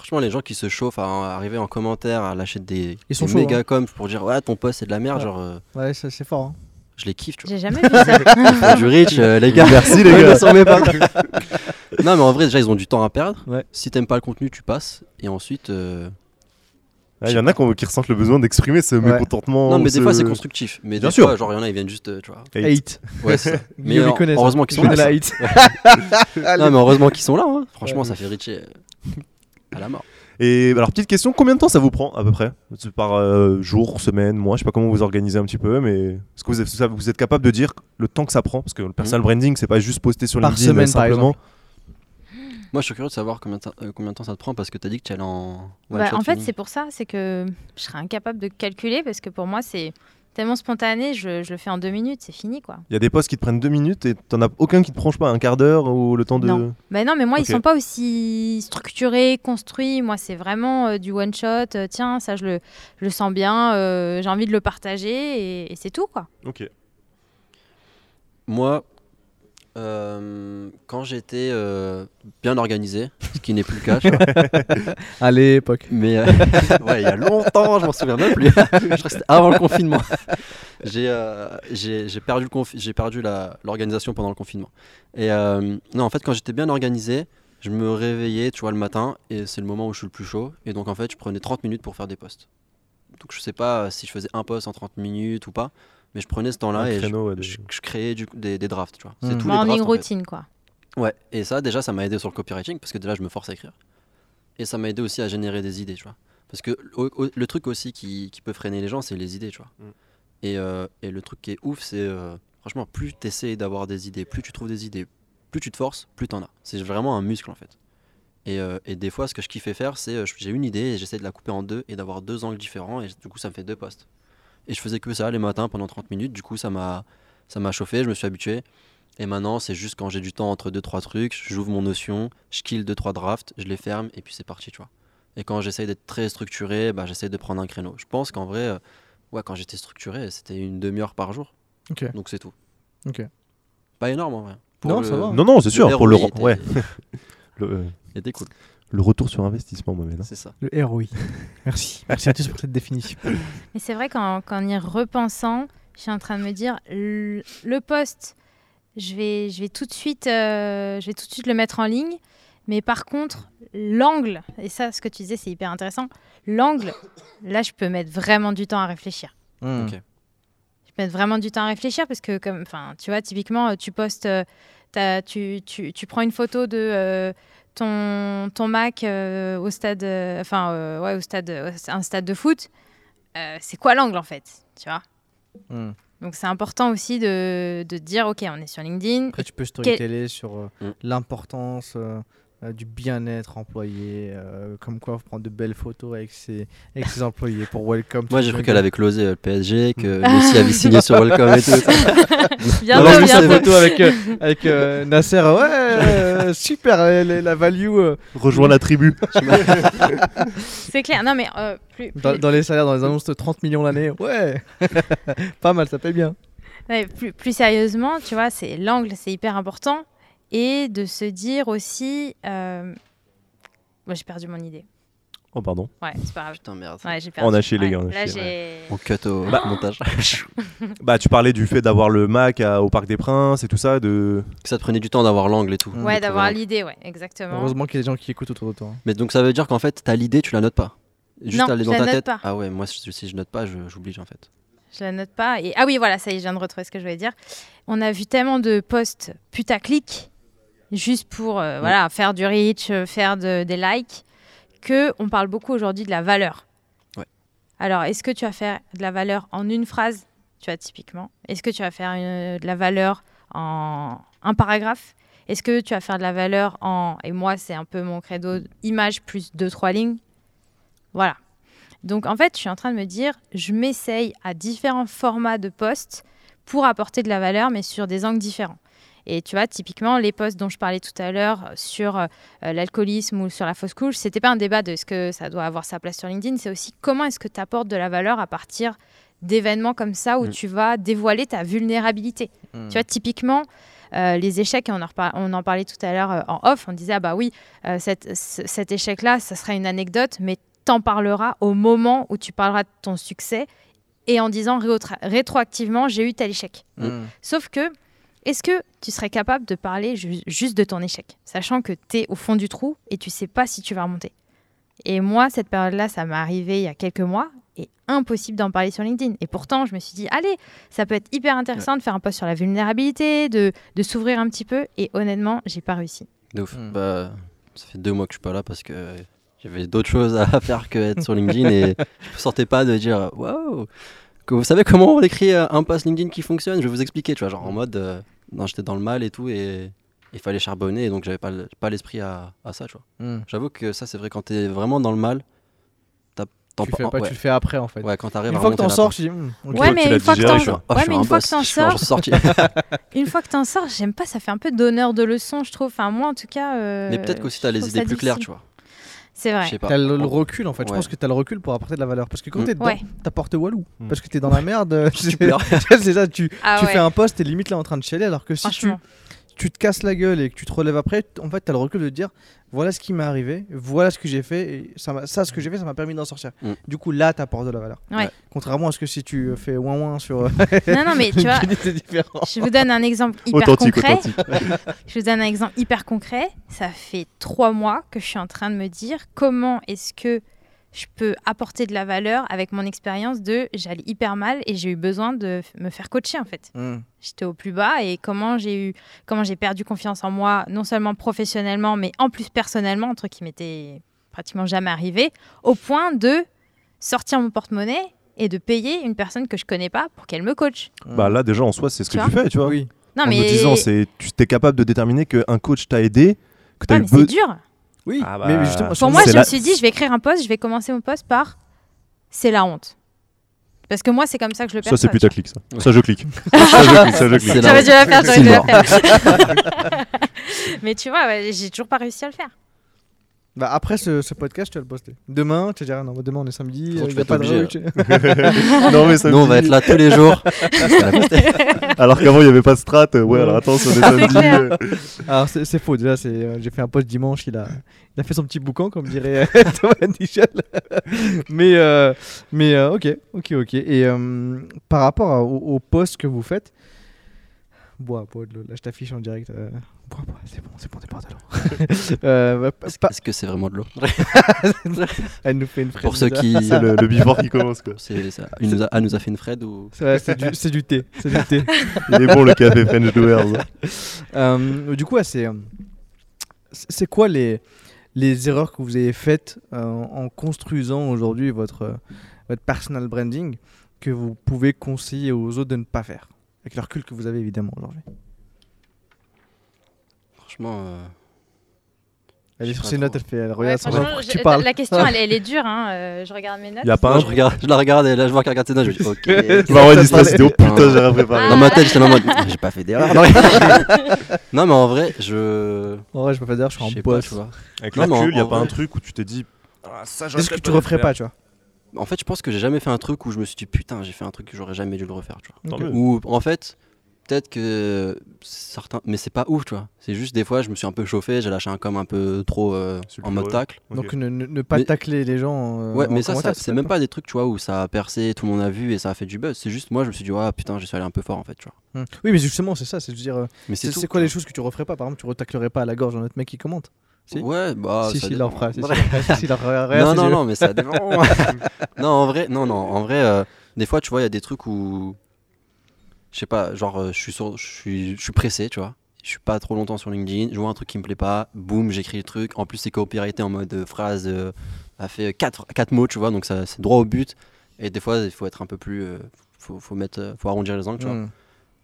Franchement, les gens qui se chauffent à arriver en commentaire, à lâcher des, Ils sont des chauds, méga hein. coms pour dire ouais ton post c'est de la merde, Ouais. genre euh, Ouais, ça, c'est fort. hein. je les kiffe, tu vois. J'ai jamais vu ça. Ils font du rich, euh, les gars. Merci, les gars. ne s'en met pas. non, mais en vrai, déjà, ils ont du temps à perdre. Ouais. Si t'aimes pas le contenu, tu passes. Et ensuite. euh, Ah, Il y en a qui, ont- qui ressentent le besoin d'exprimer ce Ouais. mécontentement. Non, mais ce- des fois, c'est constructif. Mais Bien des sûr. fois, genre, il y en a, ils viennent juste. euh, Tu vois. Hate. Hate. Ouais, c'est ça. Mais Guillaume, il euh, connaît ça. heureusement qu'ils Il sont là. la hate. Non, mais heureusement qu'ils sont là. hein. Franchement, Ouais. ça fait richer à la mort. Et alors, petite question, combien de temps ça vous prend à peu près? Par euh, jour, semaine, mois Je sais pas comment vous organisez un petit peu, mais est-ce que vous êtes, ça- vous êtes capable de dire le temps que ça prend? Parce que le personal branding, c'est pas juste poster sur Par LinkedIn semaine, euh, par simplement. Moi, je suis curieux de savoir combien de, temps- euh, combien de temps ça te prend parce que t'as dit que tu allais en. Bah, en fait, c'est pour ça, c'est que je serais incapable de calculer parce que pour moi, c'est tellement spontané, je, je le fais en deux minutes, c'est fini quoi. Il y a des posts qui te prennent deux minutes et t'en as aucun qui te prend, je sais pas, un quart d'heure ou le temps de. Non. Ben non, mais moi, ils sont pas aussi structurés, construits. Moi, c'est vraiment euh, du one shot. Euh, tiens, ça, je le, je le sens bien. euh, J'ai envie de le partager et, et c'est tout quoi. Ok. Moi, euh, quand j'étais euh, bien organisé, ce qui n'est plus le cas, tu vois, À l'époque. mais euh, ouais, il y a longtemps, je m'en souviens même plus. je crois c'était avant le confinement. J'ai perdu, le confi- j'ai perdu la- l'organisation pendant le confinement. Et non, en fait, quand j'étais bien organisé, je me réveillais, tu vois, le matin, et c'est le moment où je suis le plus chaud. Et donc, en fait, je prenais 30 minutes pour faire des posts. Donc, je sais pas si je faisais un post en 30 minutes ou pas, mais je prenais ce temps-là et je, créneau, ouais, de- je- je créais du des, des drafts, tu vois. Hmm. C'est tous les Morning drafts. en fait. routine quoi. Ouais, et ça, déjà, ça m'a aidé sur le copywriting parce que déjà, je me force à écrire. Et ça m'a aidé aussi à générer des idées, tu vois. Parce que au- au- le truc aussi qui, qui peut freiner les gens, c'est les idées, tu vois. Mm. Et, euh, et le truc qui est ouf, c'est euh, franchement, plus tu essaies d'avoir des idées, plus tu trouves des idées, plus tu te forces, plus tu en as. C'est vraiment un muscle en fait. Et, euh, et des fois, ce que je kiffais faire, c'est euh, j'ai une idée et j'essaie de la couper en deux et d'avoir deux angles différents et du coup, ça me fait deux posts. Et je faisais que ça les matins pendant 30 minutes, du coup, ça m'a ça m'a chauffé, je me suis habitué. Et maintenant, c'est juste quand j'ai du temps entre deux trois trucs, j'ouvre mon notion, je kill deux trois drafts, je les ferme et puis c'est parti, tu vois. Et quand j'essaye d'être très structuré, bah, j'essaie de prendre un créneau. Je pense qu'en vrai, euh, ouais, quand j'étais structuré, c'était une demi-heure par jour. Donc c'est tout. Pas énorme en vrai. Non, le- ça va. Non, non, c'est sûr. Pour le, ouais. le, euh, était cool. Le retour sur investissement, Mohamed. hein. C'est ça. Le ROI. Merci. Merci à tous pour cette définition. Mais c'est vrai qu'en y repensant, je suis en train de me dire le, le poste, je vais, je vais tout de suite, euh, je vais tout de suite le mettre en ligne. Mais par contre, l'angle, et ça, ce que tu disais, c'est hyper intéressant. L'angle, là, je peux mettre vraiment du temps à réfléchir. Hmm. Ok. Je peux mettre vraiment du temps à réfléchir parce que, comme, enfin, tu vois, typiquement, euh, tu postes, euh, tu, tu, tu prends une photo de euh, ton, ton Mac euh, au stade, euh, enfin, euh, ouais, au stade, euh, un stade de foot. Euh, c'est quoi l'angle en fait, tu vois? Hmm. Donc c'est important aussi de, de dire, ok, on est sur LinkedIn. Après, tu peux storyteller sur euh, Mm. l'importance du bien-être employé, euh, comme quoi prendre de belles photos avec ses, avec ses employés pour Welcome. Moi j'ai cru qu'elle avait closé euh, le PSG, que Messi avait signé sur Welcome et tout. bientôt, Alors, je bientôt. sa photo avec, euh, avec euh, Nasser, ouais, euh, super, euh, la, la value euh, Rejoins la tribu. C'est clair. Non mais euh, plus, dans, les salaires, dans les annonces de 30 millions l'année, ouais, pas mal, ça paye bien. ouais, plus, plus sérieusement, tu vois, c'est l'angle, c'est hyper important. Et de se dire aussi, euh, moi j'ai perdu mon idée. Oh, pardon. Ouais, c'est pas grave. Putain merde. Ouais, j'ai perdu. On a chié, les Ouais, gars, on a Là, chié, j'ai. On cut au Bah. montage. Bah, tu parlais du fait d'avoir le Mac à- au Parc des Princes et tout ça. De... Que ça te prenait du temps d'avoir l'angle et tout. Ouais, Ouais, d'avoir l'idée, ouais, exactement. Heureusement qu'il y a des gens qui écoutent autour de toi. l'angle. Mais donc ça veut dire qu'en fait, t'as l'idée, tu la notes pas. Juste Non, je dans la ta note tête. pas. Ah ouais, moi si si je note pas, je- j'oublie en fait. Je la note pas. Et... Ah oui, voilà, ça y est, je viens de retrouver ce que je voulais dire. On a vu tellement de posts putaclic, juste pour euh, voilà, faire du reach, euh, faire de- des likes, que on parle beaucoup aujourd'hui de la valeur. Ouais. Alors, est-ce que tu vas faire de la valeur en une phrase, tu vois, typiquement? Est-ce que tu vas faire une- de la valeur en un paragraphe? Est-ce que tu vas faire de la valeur en... Et moi, c'est un peu mon credo, image plus deux, trois lignes? Voilà. Donc en fait, je suis en train de me dire, je m'essaye à différents formats de posts pour apporter de la valeur, mais sur des angles différents. Et tu vois, typiquement, les posts dont je parlais tout à l'heure sur euh, l'alcoolisme ou sur la fausse couche, c'était pas un débat de ce que ça doit avoir sa place sur LinkedIn, c'est aussi comment est-ce que tu apportes de la valeur à partir d'événements comme ça où Mm. tu vas dévoiler ta vulnérabilité. Hmm. Tu vois, typiquement, euh, les échecs, et on en, on en parlait tout à l'heure euh, en off, on disait, ah bah oui, euh, cette- cet échec-là, ça sera une anecdote, mais t'en parleras au moment où tu parleras de ton succès et en disant rétroactivement, j'ai eu tel échec. Hmm. Sauf que, est-ce que tu serais capable de parler ju- juste de ton échec, sachant que tu es au fond du trou et tu sais pas si tu vas remonter? Et moi, cette période-là, ça m'est arrivé il y a quelques mois et impossible d'en parler sur LinkedIn. Et pourtant, je me suis dit, allez, ça peut être hyper intéressant de faire un post sur la vulnérabilité, de, de s'ouvrir un petit peu. Et honnêtement, j'ai pas réussi. De ouf. Hmm. Bah, ça fait deux mois que je suis pas là parce que j'avais d'autres choses à faire que être sur LinkedIn et je me sentais pas de dire waouh. Que vous savez comment on écrit euh, un post LinkedIn qui fonctionne? Je vais vous expliquer, tu vois, genre en mode euh, non, j'étais dans le mal et tout et il fallait charbonner et donc j'avais pas, pas l'esprit à, à ça, tu vois. Hmm. J'avoue que ça, c'est vrai, quand t'es vraiment dans le mal, Tu le fais pas, ouais. tu le fais après en fait. Ouais, quand t'arrives Une à fois que t'en sors, tu dis. hmm. Ouais, mais l'as une fois que digéré, t'en quoi. Oh, une fois que t'en sors, une fois que t'en sors, j'aime pas, ça fait un peu donneur de leçons, je trouve. Enfin, moi en tout cas. euh, Mais peut-être qu'aussi t'as les idées plus claires, tu vois. C'est vrai. Je sais pas. T'as le, le En- recul en fait. Je pense que t'as le recul pour apporter de la valeur. Parce que quand Mm. t'es dedans, Ouais. t'apportes Walou. Mm. Parce que t'es dans la merde. Tu c'est ça, tu, Ah tu ouais, fais un poste, t'es limite là en train de chialer. Alors que si tu. Tu te casses la gueule et que tu te relèves après, en fait, t'as le recul de te dire voilà ce qui m'est arrivé, voilà ce que j'ai fait, et ça, ce que j'ai fait, ça m'a permis d'en sortir. Mm. Du coup, là, t'apportes de la valeur. Ouais. Contrairement à ce que si tu fais ouin ouin sur. Non, non, mais tu vois, c'est différent. je vous donne un exemple hyper Authentique, concret. authentique. Je vous donne un exemple hyper concret. Ça fait trois mois que je suis en train de me dire comment est-ce que je peux apporter de la valeur avec mon expérience de j'allais hyper mal et j'ai eu besoin de me faire coacher en fait. Mm. J'étais au plus bas et comment j'ai eu comment j'ai perdu confiance en moi non seulement professionnellement mais en plus personnellement un truc qui m'était pratiquement jamais arrivé au point de sortir mon porte-monnaie et de payer une personne que je connais pas pour qu'elle me coach. Bah là, déjà, en soi, c'est ce que Tu fais, tu vois. Oui. Non en mais me disant, c'est, tu es capable de déterminer qu'un coach t'a aidé, que tu as Ouais, eu mais c'est be- dur. Oui. Ah bah, Mais justement, Pour moi, je la- me suis dit, je vais écrire un post, je vais commencer mon post par c'est la honte. Parce que moi, c'est comme ça que je le Ça, c'est perçois. putaclic, ça. Ça, je clique. ça, je clique, ça, je clique. J'aurais dû la faire, j'aurais dû la faire. Mais tu vois, ouais, j'ai toujours pas réussi à le faire. Bah après ce, ce podcast, tu vas le poster. Demain, tu vas dire non, bah, demain on est samedi, euh, tu vas pas de rue, tu- non, mais ça Nous, on va être là tous les jours. Alors qu'avant, il n'y avait pas de strat. euh, Ouais, alors attends, on est samedi. euh, Alors c'est c'est faux déjà, c'est euh, j'ai fait un post dimanche, il a il a fait son petit boucan comme dirait Thomas Nichel. mais euh, mais euh, OK, OK, OK. Et euh, par rapport à- au, au post que vous faites Bois, bois de l'eau. Là, je t'affiche en direct. euh, Bois, bois, c'est bon, c'est bon, t'es pas de l'eau. Euh, bah, Est-ce pas- est-ce que c'est vraiment de l'eau? Elle nous fait une fraise. Pour ceux qui. C'est le, le before qui commence, quoi. Ça. Il nous a, ah, nous a fait une Fred ou? C'est du, c'est du thé. C'est du thé. Il est bon, le café French Doers. Euh, du coup, ouais, c'est c'est quoi les, les erreurs que vous avez faites euh, en construisant aujourd'hui votre, votre personal branding que vous pouvez conseiller aux autres de ne pas faire? Avec le recul que vous avez évidemment aujourd'hui. Franchement. euh, Elle est Je sur ses notes, elle fait, elle Ouais, regarde son je- tu parles. la question, elle, elle est dure. Hein. euh, je regarde mes notes. Il n'y a pas un. je, regarde, je la regarde et là, je vois qu'elle regarde ses notes. Je me dis, ok. Il stresse, il dit, oh putain, Ah. j'ai rien préparé. Dans ma tête, j'étais en mode, j'ai pas fait d'erreur. Non, Non, mais en vrai, je. En vrai, je peux pas dire, je suis Je en vois. Avec Non, mais en- le recul, il n'y a pas un truc où tu t'es dit. Ah, Qu'est-ce que tu referais pas, tu vois? En fait, je pense que j'ai jamais fait un truc où je me suis dit, putain, j'ai fait un truc que j'aurais jamais dû le refaire, tu vois. Ou en fait, peut-être que certains. Mais c'est pas ouf, tu vois. C'est juste des fois, je me suis un peu chauffé, j'ai lâché un com un peu trop euh, en mode tacle. Donc ne, pas Mais- tacler les gens. euh, Ouais, en mais ça, c'est même pas des trucs, tu vois, où ça a percé, tout le monde a vu et ça a fait du buzz. C'est juste moi, je me suis dit, ah putain, je suis allé un peu fort en fait, tu vois. Hmm. Oui, mais justement, c'est ça. C'est de dire. euh, Mais C'est quoi les choses que tu referais pas? Par exemple, tu retaclerais pas à la gorge d'un autre mec qui commente si Ouais, bah. Si, ça si, dépend. fera. non, non, non, mais ça dépend. non, en vrai, non, non, en vrai, euh, des fois, tu vois, il y a des trucs où, je sais pas, genre, euh, je suis sur, je suis, pressé, tu vois. Je suis pas trop longtemps sur LinkedIn, je vois un truc qui me plaît pas, boum, j'écris le truc. En plus, c'est copyrighté en mode phrase, euh, a fait 4 quatre, mots, tu vois, donc ça, c'est droit au but. Et des fois, il faut être un peu plus, euh, faut, faut mettre, faut arrondir les angles, tu vois. Hmm.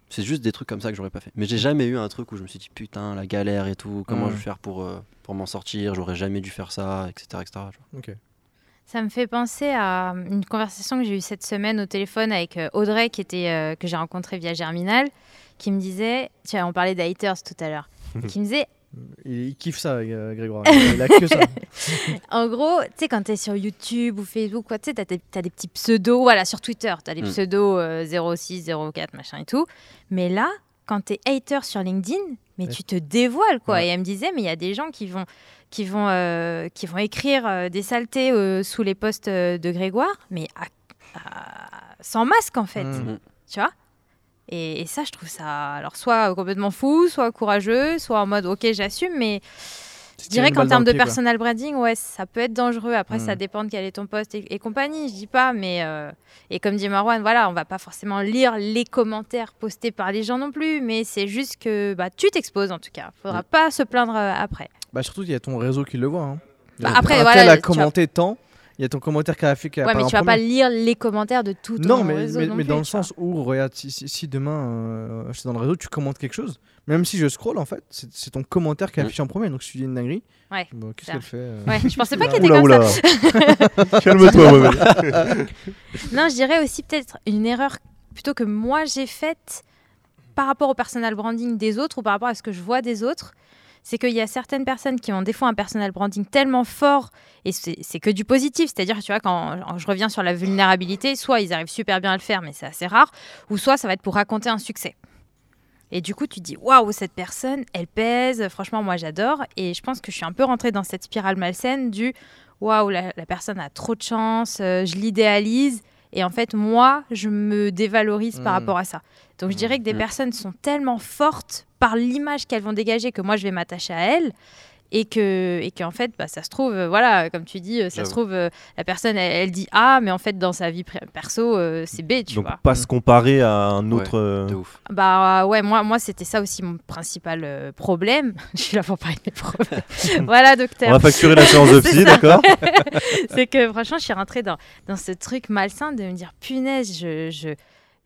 C'est juste des trucs comme ça que j'aurais pas fait. Mais j'ai jamais eu un truc où je me suis dit putain la galère et tout, comment Mm. je vais faire pour, euh, pour m'en sortir, j'aurais jamais dû faire ça, etc. etc. Ça me fait penser à une conversation que j'ai eue cette semaine au téléphone avec euh, Audrey, qui était, euh, que j'ai rencontrée via Germinal, qui me disait, tiens, on parlait d'haters tout à l'heure, qui me disait, Il, il kiffe ça, euh, Grégoire. Il a que ça. en gros, tu sais, quand tu es sur YouTube ou Facebook, tu sais, tu as, des petits pseudos, voilà, sur Twitter, tu as des Mm. pseudos euh, 06, 04, machin et tout. Mais là, quand tu es hater sur LinkedIn, mais Ouais. tu te dévoiles, quoi. Ouais. Et elle me disait, mais il y a des gens qui vont, qui vont, euh, qui vont écrire euh, des saletés euh, sous les posts euh, de Grégoire, mais à- à- sans masque, en fait. Mm. Tu vois? Et, et ça, je trouve ça, alors, soit complètement fou, soit courageux, soit en mode, ok, j'assume, mais je dirais qu'en termes de personal branding, ouais, ça peut être dangereux. Après, ça Mm. dépend de quel est ton poste et, et compagnie, je dis pas, mais euh, et comme dit Marwan, voilà, on va pas forcément lire les commentaires postés par les gens non plus, mais c'est juste que bah, tu t'exposes en tout cas. Faudra Mm. pas se plaindre euh, après. Bah, surtout, il y a ton réseau qui le voit. Hein. Bah, après, voilà, tel a commenté tant. Il y a ton commentaire qui a fait. Qui Ouais, mais tu vas pas lire les commentaires de tout ton Non, mais, réseau mais, non mais plus, dans le sens où, regarde, si, si- si demain euh, je suis dans le réseau, tu commentes quelque chose, même si je scroll en fait, c'est c'est ton commentaire qui est Mm. affiché en premier. Donc si tu dis une dinguerie, Ouais, bon, qu'est-ce qu'elle fait euh Ouais, je pensais pas qu'il était Oula, comme oula. ça. Calme-toi. Non, je dirais aussi peut-être une erreur plutôt que moi j'ai faite par rapport au personal branding des autres ou par rapport à ce que je vois des autres. C'est qu'il y a certaines personnes qui ont des fois un personal branding tellement fort et c'est que du positif. C'est-à-dire, tu vois, quand quand je reviens sur la vulnérabilité, soit ils arrivent super bien à le faire, mais c'est assez rare, ou soit ça va être pour raconter un succès. Et du coup, tu te dis, waouh, cette personne, elle pèse, franchement, moi j'adore. Et je pense que je suis un peu rentrée dans cette spirale malsaine du waouh, la, la personne a trop de chance, euh, je l'idéalise. Et en fait, moi, je me dévalorise par Mm. rapport à ça. Donc, je dirais que des Mm. personnes sont tellement fortes par l'image qu'elles vont dégager que moi, je vais m'attacher à elles. Et que, et qu'en fait, bah, ça se trouve, euh, voilà, comme tu dis, euh, ça se trouve, euh, la personne, elle, elle dit A, mais en fait, dans sa vie perso, euh, c'est B, tu Donc vois. pas se comparer à un autre. De ouf. Bah ouais, moi, moi c'était ça aussi mon principal problème. je suis là pour parler de mes problèmes. voilà, docteur. On va facturer la séance de C'est psy, d'accord c'est que franchement, je suis rentrée dans, dans ce truc malsain de me dire punaise, je, je,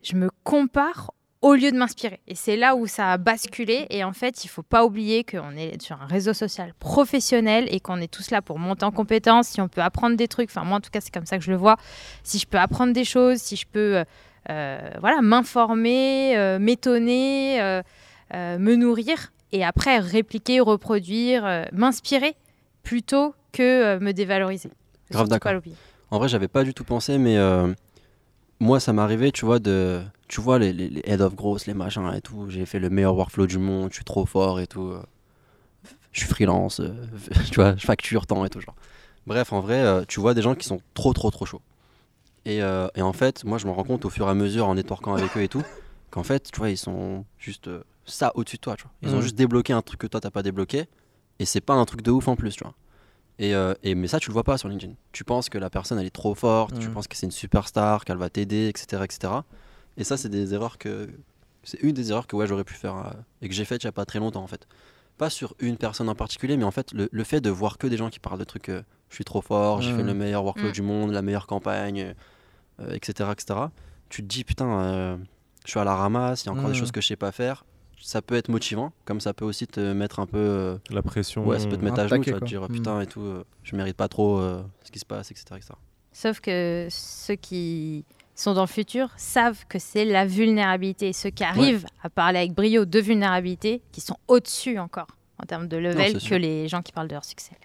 je me compare au lieu de m'inspirer. Et c'est là où ça a basculé. Et en fait, il faut pas oublier qu'on est sur un réseau social professionnel et qu'on est tous là pour monter en compétences. Si on peut apprendre des trucs, enfin moi en tout cas, c'est comme ça que je le vois. Si je peux apprendre des choses, si je peux euh, euh, voilà, m'informer, euh, m'étonner, euh, me nourrir et après répliquer, reproduire, m'inspirer plutôt que me dévaloriser. Grave d'accord. En vrai, j'avais pas du tout pensé, mais moi, ça m'arrivait, tu vois, de. Tu vois, les, les, les head of growth, les machins et tout. J'ai fait le meilleur workflow du monde, je suis trop fort et tout. euh, Je suis freelance, euh, tu vois, je facture tant et tout. Genre. Bref, en vrai, euh, tu vois des gens qui sont trop, trop, trop chauds. Et, euh, et en fait, moi, je me rends compte au fur et à mesure en networkant avec eux et tout, qu'en fait, tu vois, ils sont juste ça au-dessus de toi, tu vois. Ils ont Mhm. juste débloqué un truc que toi, t'as pas débloqué. Et c'est pas un truc de ouf en plus, tu vois. Et, euh, et- mais ça, tu le vois pas sur LinkedIn. Tu penses que la personne, elle est trop forte, tu Mhm. penses que c'est une superstar, qu'elle va t'aider, etc., etc. Et ça, c'est des erreurs que. C'est une des erreurs que ouais, j'aurais pu faire euh, et que j'ai faites il y a pas très longtemps, en fait. Pas sur une personne en particulier, mais en fait, le, le fait de voir que des gens qui parlent de trucs, euh, je suis trop fort, j'ai fait Mhm. le meilleur workflow Mhm. du monde, la meilleure campagne, euh, etc., etc. Tu te dis, putain, euh, je suis à la ramasse, il y a encore des Mhm. choses que je sais pas faire. Ça peut être motivant, comme ça peut aussi te mettre un peu. euh, La pression. Ouais, ça peut te mettre à genoux, tu vas te dire putain et tout, euh, je mérite pas trop euh, ce qui se passe, etc. etc. Sauf que ceux qui sont dans le futur savent que c'est la vulnérabilité. Ceux qui arrivent à parler avec brio de vulnérabilité, qui sont au-dessus encore en termes de level que sûr. les gens qui parlent de leur succès.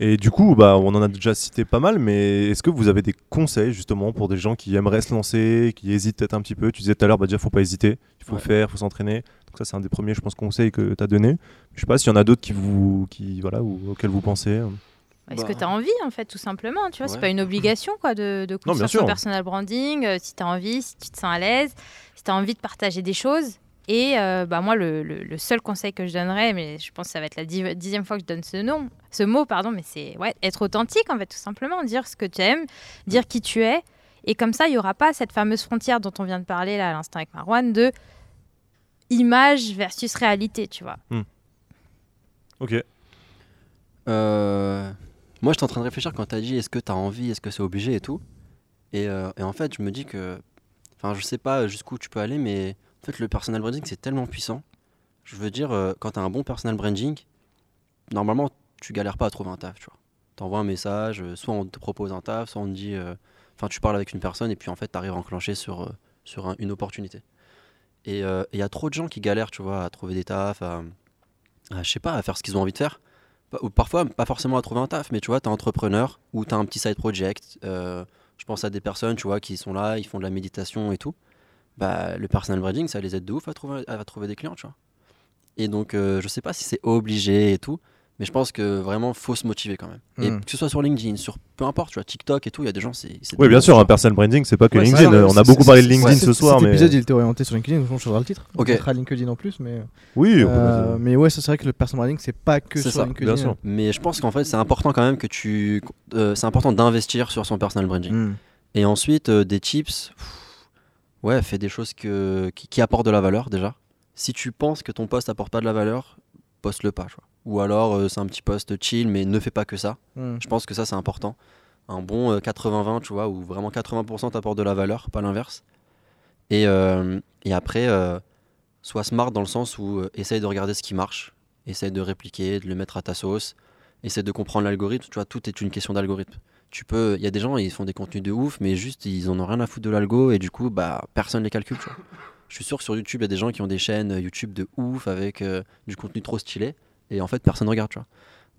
Et du coup, bah, on en a déjà cité pas mal, mais est-ce que vous avez des conseils justement pour des gens qui aimeraient se lancer, qui hésitent peut-être un petit peu? Tu disais tout à l'heure, bah, déjà, faut pas hésiter, il faut Ouais. faire, il faut s'entraîner. Donc ça, c'est un des premiers, je pense, conseils que tu as donné. Je sais pas s'il y en a d'autres qui vous, qui, voilà, ou, auxquels vous pensez. Est-ce Bah. que tu as envie, en fait, tout simplement Tu vois, c'est pas une obligation, quoi, de, de construire son personal branding. euh, si tu as envie, si tu te sens à l'aise, si tu as envie de partager des choses. Et euh, bah, moi, le, le- le seul conseil que je donnerais, mais je pense que ça va être la dix- dixième fois que je donne ce nom, ce mot, pardon, mais c'est ouais, être authentique, en fait, tout simplement. Dire ce que tu aimes, dire qui tu es. Et comme ça, il n'y aura pas cette fameuse frontière dont on vient de parler là à l'instant avec Marwan de image versus réalité, tu vois. Ok. Euh, moi, j'étais en train de réfléchir quand t'as dit est-ce que t'as envie, est-ce que c'est obligé et tout. Et, euh, et en fait, je me dis que. Enfin, je sais pas jusqu'où tu peux aller, mais en fait, le personal branding, c'est tellement puissant. Je veux dire, euh, quand t'as un bon personal branding, normalement, tu galères pas à trouver un taf, tu vois. T'envoies un message, euh, soit on te propose un taf, soit on te dit. euh, Enfin, tu parles avec une personne et puis en fait, t'arrives à enclencher sur, sur un- une opportunité. Et il y a trop de gens qui galèrent, tu vois, à trouver des tafs, je sais pas, à faire ce qu'ils ont envie de faire. Parfois pas forcément à trouver un taf, mais tu vois, tu es entrepreneur ou tu as un petit side project. euh, je pense à des personnes, tu vois, qui sont là, ils font de la méditation et tout. Bah, le personal branding, ça les aide de ouf à trouver, à trouver des clients, tu vois. Et donc, euh, je sais pas si c'est obligé et tout, mais je pense que vraiment, faut se motiver quand même. Et Mm. que ce soit sur LinkedIn, sur peu importe, tu vois, TikTok et tout, il y a des gens, c'est. Oui, bien sûr, un personal branding, c'est pas que Ouais, LinkedIn. ça, Euh, on a beaucoup parlé de LinkedIn ce soir, Cet mais. épisode, il était orienté sur LinkedIn, donc on changera le titre. Ok. On mettra LinkedIn en plus, mais. Oui, on peut Euh, mettre- mais ouais, ça, c'est vrai que le personal branding, c'est pas que sur ça, LinkedIn. bien sûr. Mais je pense qu'en fait, c'est important quand même que tu. euh, c'est important d'investir sur son personal branding. Mm. Et ensuite, euh, des tips. pff, Ouais, fais des choses que, qui, qui apportent de la valeur déjà. Si tu penses que ton poste apporte pas de la valeur, poste-le pas. tu vois. Ou alors, euh, c'est un petit poste chill, mais ne fais pas que ça. Mm. Je pense que ça, c'est important. un bon euh, 80-20, tu vois, où vraiment 80% t'apporte de la valeur, pas l'inverse. Et, euh, et après, euh, sois smart dans le sens où euh, essaye de regarder ce qui marche, essaye de répliquer, de le mettre à ta sauce, essaye de comprendre l'algorithme. Tu vois, tout est une question d'algorithme. Tu peux, il y a des gens, ils font des contenus de ouf, mais juste ils en ont rien à foutre de l'algo et du coup, bah personne les calcule. Tu vois. Je suis sûr que sur YouTube, il y a des gens qui ont des chaînes YouTube de ouf avec euh, du contenu trop stylé et en fait personne regarde. Tu vois.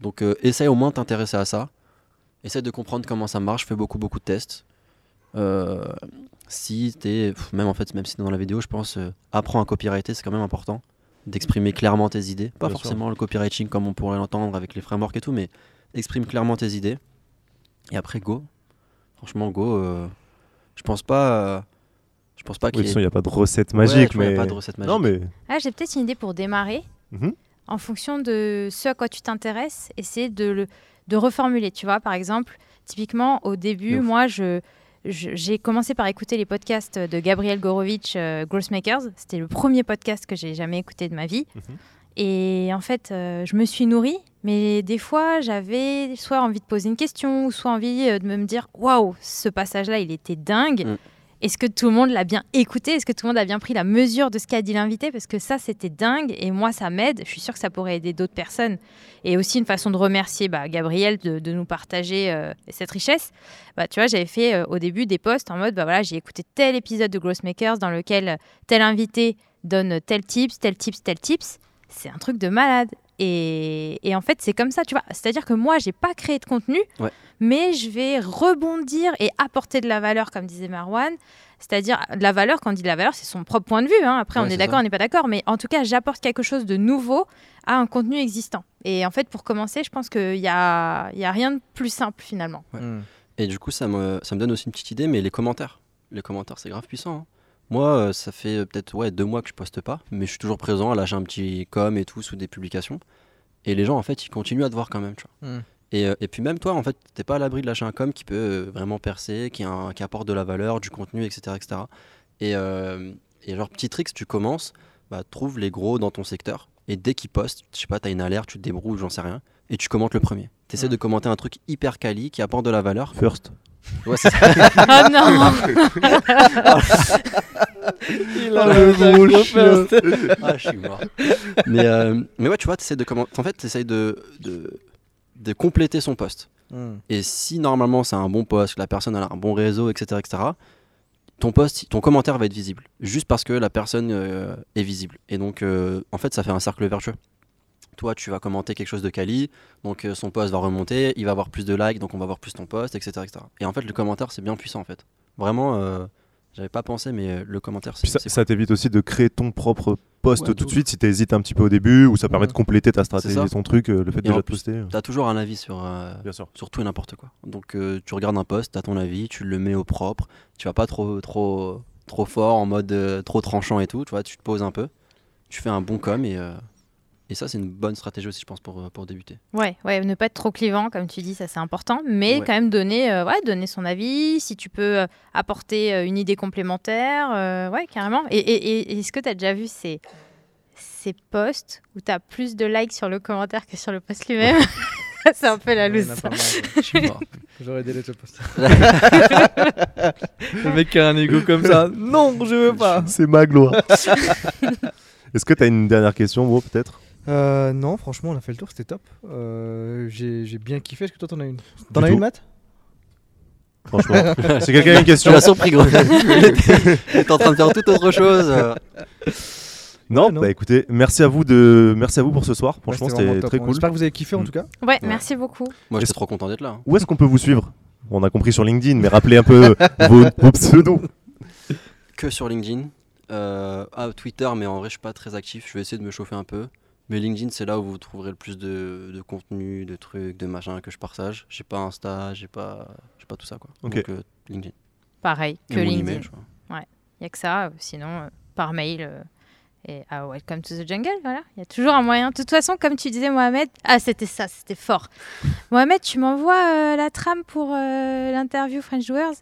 Donc euh, essaye au moins de t'intéresser à ça. Essaye de comprendre comment ça marche. Fais beaucoup beaucoup de tests. Euh, si t'es, même en fait, même si t'es dans la vidéo, je pense, euh, apprends à copywriter, c'est quand même important. D'exprimer clairement tes idées. Pas Bien sûr. forcément le copywriting comme on pourrait l'entendre avec les frameworks et tout, mais exprime clairement tes idées. Et après, go. Franchement, go. euh, je pense pas. euh, je pense pas Oui, qu'il de y ait a pas de recette Ouais, magique, vois, y a mais. pas de recette magique. Non, mais. Ah, j'ai peut-être une idée pour démarrer. Mhm. En fonction de ce à quoi tu t'intéresses, essayer de, le, de reformuler. Tu vois, par exemple, typiquement, au début, ouf. moi, je, j'ai commencé par écouter les podcasts de Gabriel Gorovitch, euh, Growthmakers. C'était le premier podcast que j'ai jamais écouté de ma vie. Mhm. Et en fait, euh, je me suis nourrie, mais des fois, j'avais soit envie de poser une question, ou soit envie euh, de me dire Waouh, ce passage-là, il était dingue. Mm. Est-ce que tout le monde l'a bien écouté? Est-ce que tout le monde a bien pris la mesure de ce qu'a dit l'invité? Parce que ça, c'était dingue. Et moi, ça m'aide. Je suis sûre que ça pourrait aider d'autres personnes. Et aussi une façon de remercier bah, Gabriel de, nous partager euh, cette richesse. Bah, tu vois, j'avais fait euh, au début des posts en mode bah, voilà, j'ai écouté tel épisode de Growthmakers dans lequel tel invité donne tel tips, tel tips, tel tips. C'est un truc de malade. Et, et en fait, c'est comme ça, tu vois. C'est-à-dire que moi, j'ai pas créé de contenu, Ouais. mais je vais rebondir et apporter de la valeur, comme disait Marwan. C'est-à-dire, de la valeur, quand on dit de la valeur, c'est son propre point de vue. hein. Après, Ouais, on est d'accord, ça. on n'est pas d'accord. Mais en tout cas, j'apporte quelque chose de nouveau à un contenu existant. Et en fait, pour commencer, je pense qu'il n'y a, il y a rien de plus simple, finalement. Ouais. Hmm. Et du coup, ça me, ça me donne aussi une petite idée, mais les commentaires. Les commentaires, c'est grave puissant. hein. Moi, euh, ça fait euh, peut-être ouais, deux mois que je poste pas, mais je suis toujours présent à lâcher un petit com et tout sous des publications. Et les gens, en fait, ils continuent à te voir quand même. Tu vois. Hmm. Et, euh, et puis même toi, en fait, t'es pas à l'abri de lâcher un com qui peut euh, vraiment percer, qui, a un- qui apporte de la valeur, du contenu, etc. etc. Et, euh, et genre, petit trick, si tu commences, bah, trouve les gros dans ton secteur. Et dès qu'ils postent, je sais pas, t'as une alerte, tu te débrouilles, j'en sais rien, et tu commentes le premier. T'essaies Hmm. de commenter un truc hyper quali qui apporte de la valeur. First. Ouais, c'est ça. oh non Il a le gros chien. ah, je suis mort. Mais, euh, mais ouais, tu vois, t'essaies de comment... En fait, t'essayes de, de, de compléter son poste. Hmm. Et si normalement c'est un bon poste, que la personne a un bon réseau, etc., etc., ton poste, ton commentaire va être visible. Juste parce que la personne euh, est visible. Et donc, euh, en fait, ça fait un cercle vertueux. Toi, tu vas commenter quelque chose de quali, donc euh, son poste va remonter, il va avoir plus de likes, donc on va voir plus ton poste, etc., etc. Et en fait, le commentaire, c'est bien puissant, en fait. Vraiment, euh, j'avais pas pensé, mais euh, le commentaire, c'est ça, ça t'évite aussi de créer ton propre post Ouais, tout tout. de suite si t'hésites un petit peu au début ou ça permet de compléter ta stratégie et ton truc, euh, le fait Et déjà de poster. T'as toujours un avis sur, euh, Bien sûr. sur tout et n'importe quoi. Donc euh, tu regardes un post, t'as ton avis, tu le mets au propre, tu vas pas trop trop trop fort en mode trop tranchant et tout, tu vois, tu te poses un peu, tu fais un bon com et et ça c'est une bonne stratégie aussi je pense pour, euh, pour débuter. Ouais, ouais, ne pas être trop clivant, comme tu dis, ça c'est important, mais Ouais. quand même donner, euh, ouais, donner son avis, si tu peux euh, apporter euh, une idée complémentaire, euh, ouais, carrément. Et, et- et- et est-ce que tu as déjà vu ces, ces posts où tu as plus de likes sur le commentaire que sur le post lui-même C'est un peu la loose. J'aurais délai ce post. le mec qui a un ego comme ça. Non, je veux pas. C'est ma gloire. Est-ce que t'as une dernière question, Bro, peut-être? Euh, non, franchement, on a fait le tour, c'était top. Euh, J'ai j'ai bien kiffé. Est-ce que toi, t'en as une? T'en Du as tout. une, Matt? Franchement. si quelqu'un a une Tu question. l'as surpris gros. T'es en train de faire toute autre chose. Non, Ouais, non. bah écoutez, merci à vous de, merci à vous pour ce soir. Franchement, Ouais, vraiment c'était top. très On- cool. J'espère que vous avez kiffé en Mm. tout cas. Ouais, merci beaucoup. Moi j'étais trop content d'être là. hein. Où est-ce qu'on peut vous suivre? On a compris sur LinkedIn, mais rappelez un peu vos, vos pseudos. Que sur LinkedIn. Euh, ah, Twitter, mais en vrai, je suis pas très actif. Je vais essayer de me chauffer un peu. Mais LinkedIn, c'est là où vous trouverez le plus de, de contenu, de trucs, de machins que je partage. J'ai pas Insta, j'ai pas, j'ai pas tout ça quoi. Ok. Donc euh, LinkedIn. Pareil que Et LinkedIn. email, crois. Il n'y a que ça, sinon euh, par mail. euh, et à Welcome to the Jungle, voilà. Il y a toujours un moyen. De toute façon, comme tu disais, Mohamed, ah, c'était ça, c'était fort. Mohamed, tu m'envoies euh, la trame pour euh, l'interview French Doers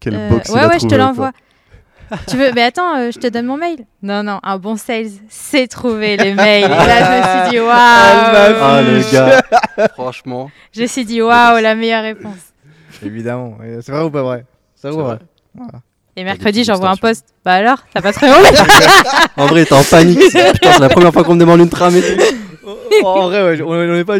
Quel Euh, box il Ouais, a ouais, je te l'envoie. Tu veux Mais attends, euh, je te donne mon mail. Non, non, un bon sales, c'est trouver les mails. Et là, je me suis dit, waouh Ah, le gars. Franchement, Je me suis dit, waouh, la meilleure réponse. Évidemment. Et C'est vrai ou pas vrai? C'est vrai vrai? Voilà. Et mercredi, j'envoie un post. Bah alors, t'as pas très honte En vrai, t'es en panique. Putain, c'est la première fois qu'on me demande une trame et tout. Oh, en vrai, ouais, on n'est pas,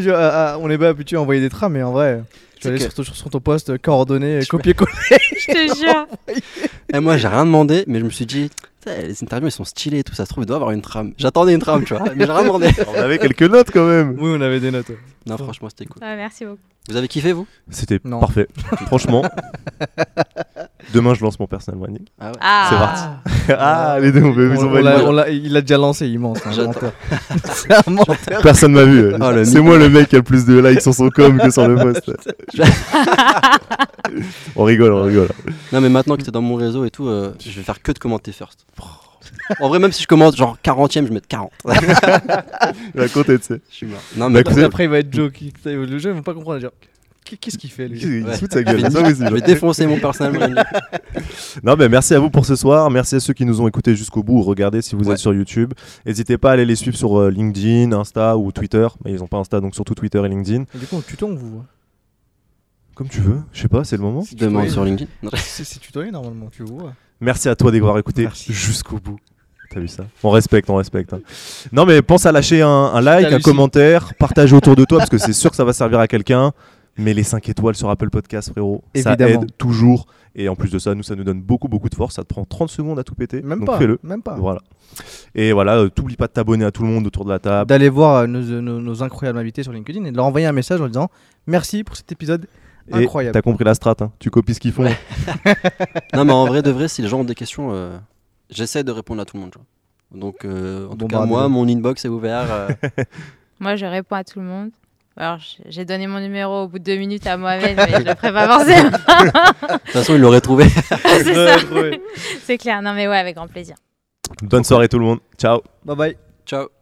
on n'est pas habitué à envoyer des trames, mais en vrai, tu que- sur, ton- sur ton poste, euh, coordonnées, Je- copier-coller. Je te jure. Et moi, j'ai rien demandé, mais je me suis dit, les interviews, elles sont stylées et tout. Ça se trouve, il doit y avoir une trame. J'attendais une trame, tu vois, mais j'ai rien demandé. On avait quelques notes quand même. Oui, on avait des notes. ouais. Non, franchement, c'était cool. Ouais, merci beaucoup. Vous avez kiffé, vous? C'était Non. parfait. Franchement. Demain, je lance mon personal branding. Ah ouais. Ah. C'est parti. Ah, les deux, on peut On- ils ont on l'a- validé. on l'a- il a déjà lancé, immense. C'est un J'attends. menteur. C'est un menteur. Personne m'a vu. Oh, le c'est moi le mec qui a le plus de likes sur son com que sur le post. on rigole, on rigole. Non, mais maintenant que t'es dans mon réseau et tout, euh, je vais faire que de commenter first. En vrai, même si je commente genre 40ème, je vais mettre 40. Il va compter, tu sais. Je suis mort. Non, mais Après, après, il va être joke. il- Le jeu, ils vont pas comprendre. Genre, qu'est- qu'est-ce qu'il fait, lui Il se fout de sa je gueule. c'est pas possible. je vais défoncer mon personnel branding. Non, mais merci à vous pour ce soir. Merci à ceux qui nous ont écoutés jusqu'au bout. Regardez si vous Ouais. êtes sur YouTube. N'hésitez pas à aller les suivre sur euh, LinkedIn, Insta ou Twitter. Mais ils n'ont pas Insta, donc surtout Twitter et LinkedIn. Et Du coup, on tuto, on vous voit? Comme tu veux. Je sais pas, c'est le moment. Demande sur LinkedIn. Non. C'est c'est tutoyé normalement, tu vois. Merci à toi d'avoir écouté Merci. jusqu'au bout. T'as vu ça On respecte, on respecte. hein. Non, mais pense à lâcher un, un like, un commentaire, partager autour de toi parce que c'est sûr que ça va servir à quelqu'un. Mais les 5 étoiles sur Apple Podcast, frérot, ça aide toujours. Et en plus de ça, nous, ça nous donne beaucoup, beaucoup de force. Ça te prend 30 secondes à tout péter. Même donc pas. fais-le. Même pas. Voilà. Et voilà, euh, t'oublies pas de t'abonner à tout le monde autour de la table. D'aller voir euh, nos, nos- nos incroyables invités sur LinkedIn et de leur envoyer un message en disant merci pour cet épisode Et incroyable. T'as compris la strat, hein. tu copies ce qu'ils font. Non, mais en vrai, de vrai, si les gens ont des questions, euh, j'essaie de répondre à tout le monde. tu vois. Donc, euh, en tout Bon, cas, bah, moi, mon inbox est ouvert. euh, Moi, je réponds à tout le monde. Alors, j'ai donné mon numéro au bout de deux minutes à Mohamed, mais je le ferai pas forcément. De toute façon, ils l'auraient trouvé. C'est clair. Non, mais ouais, avec grand plaisir. Bonne soirée tout le monde. Ciao. Bye bye. Ciao.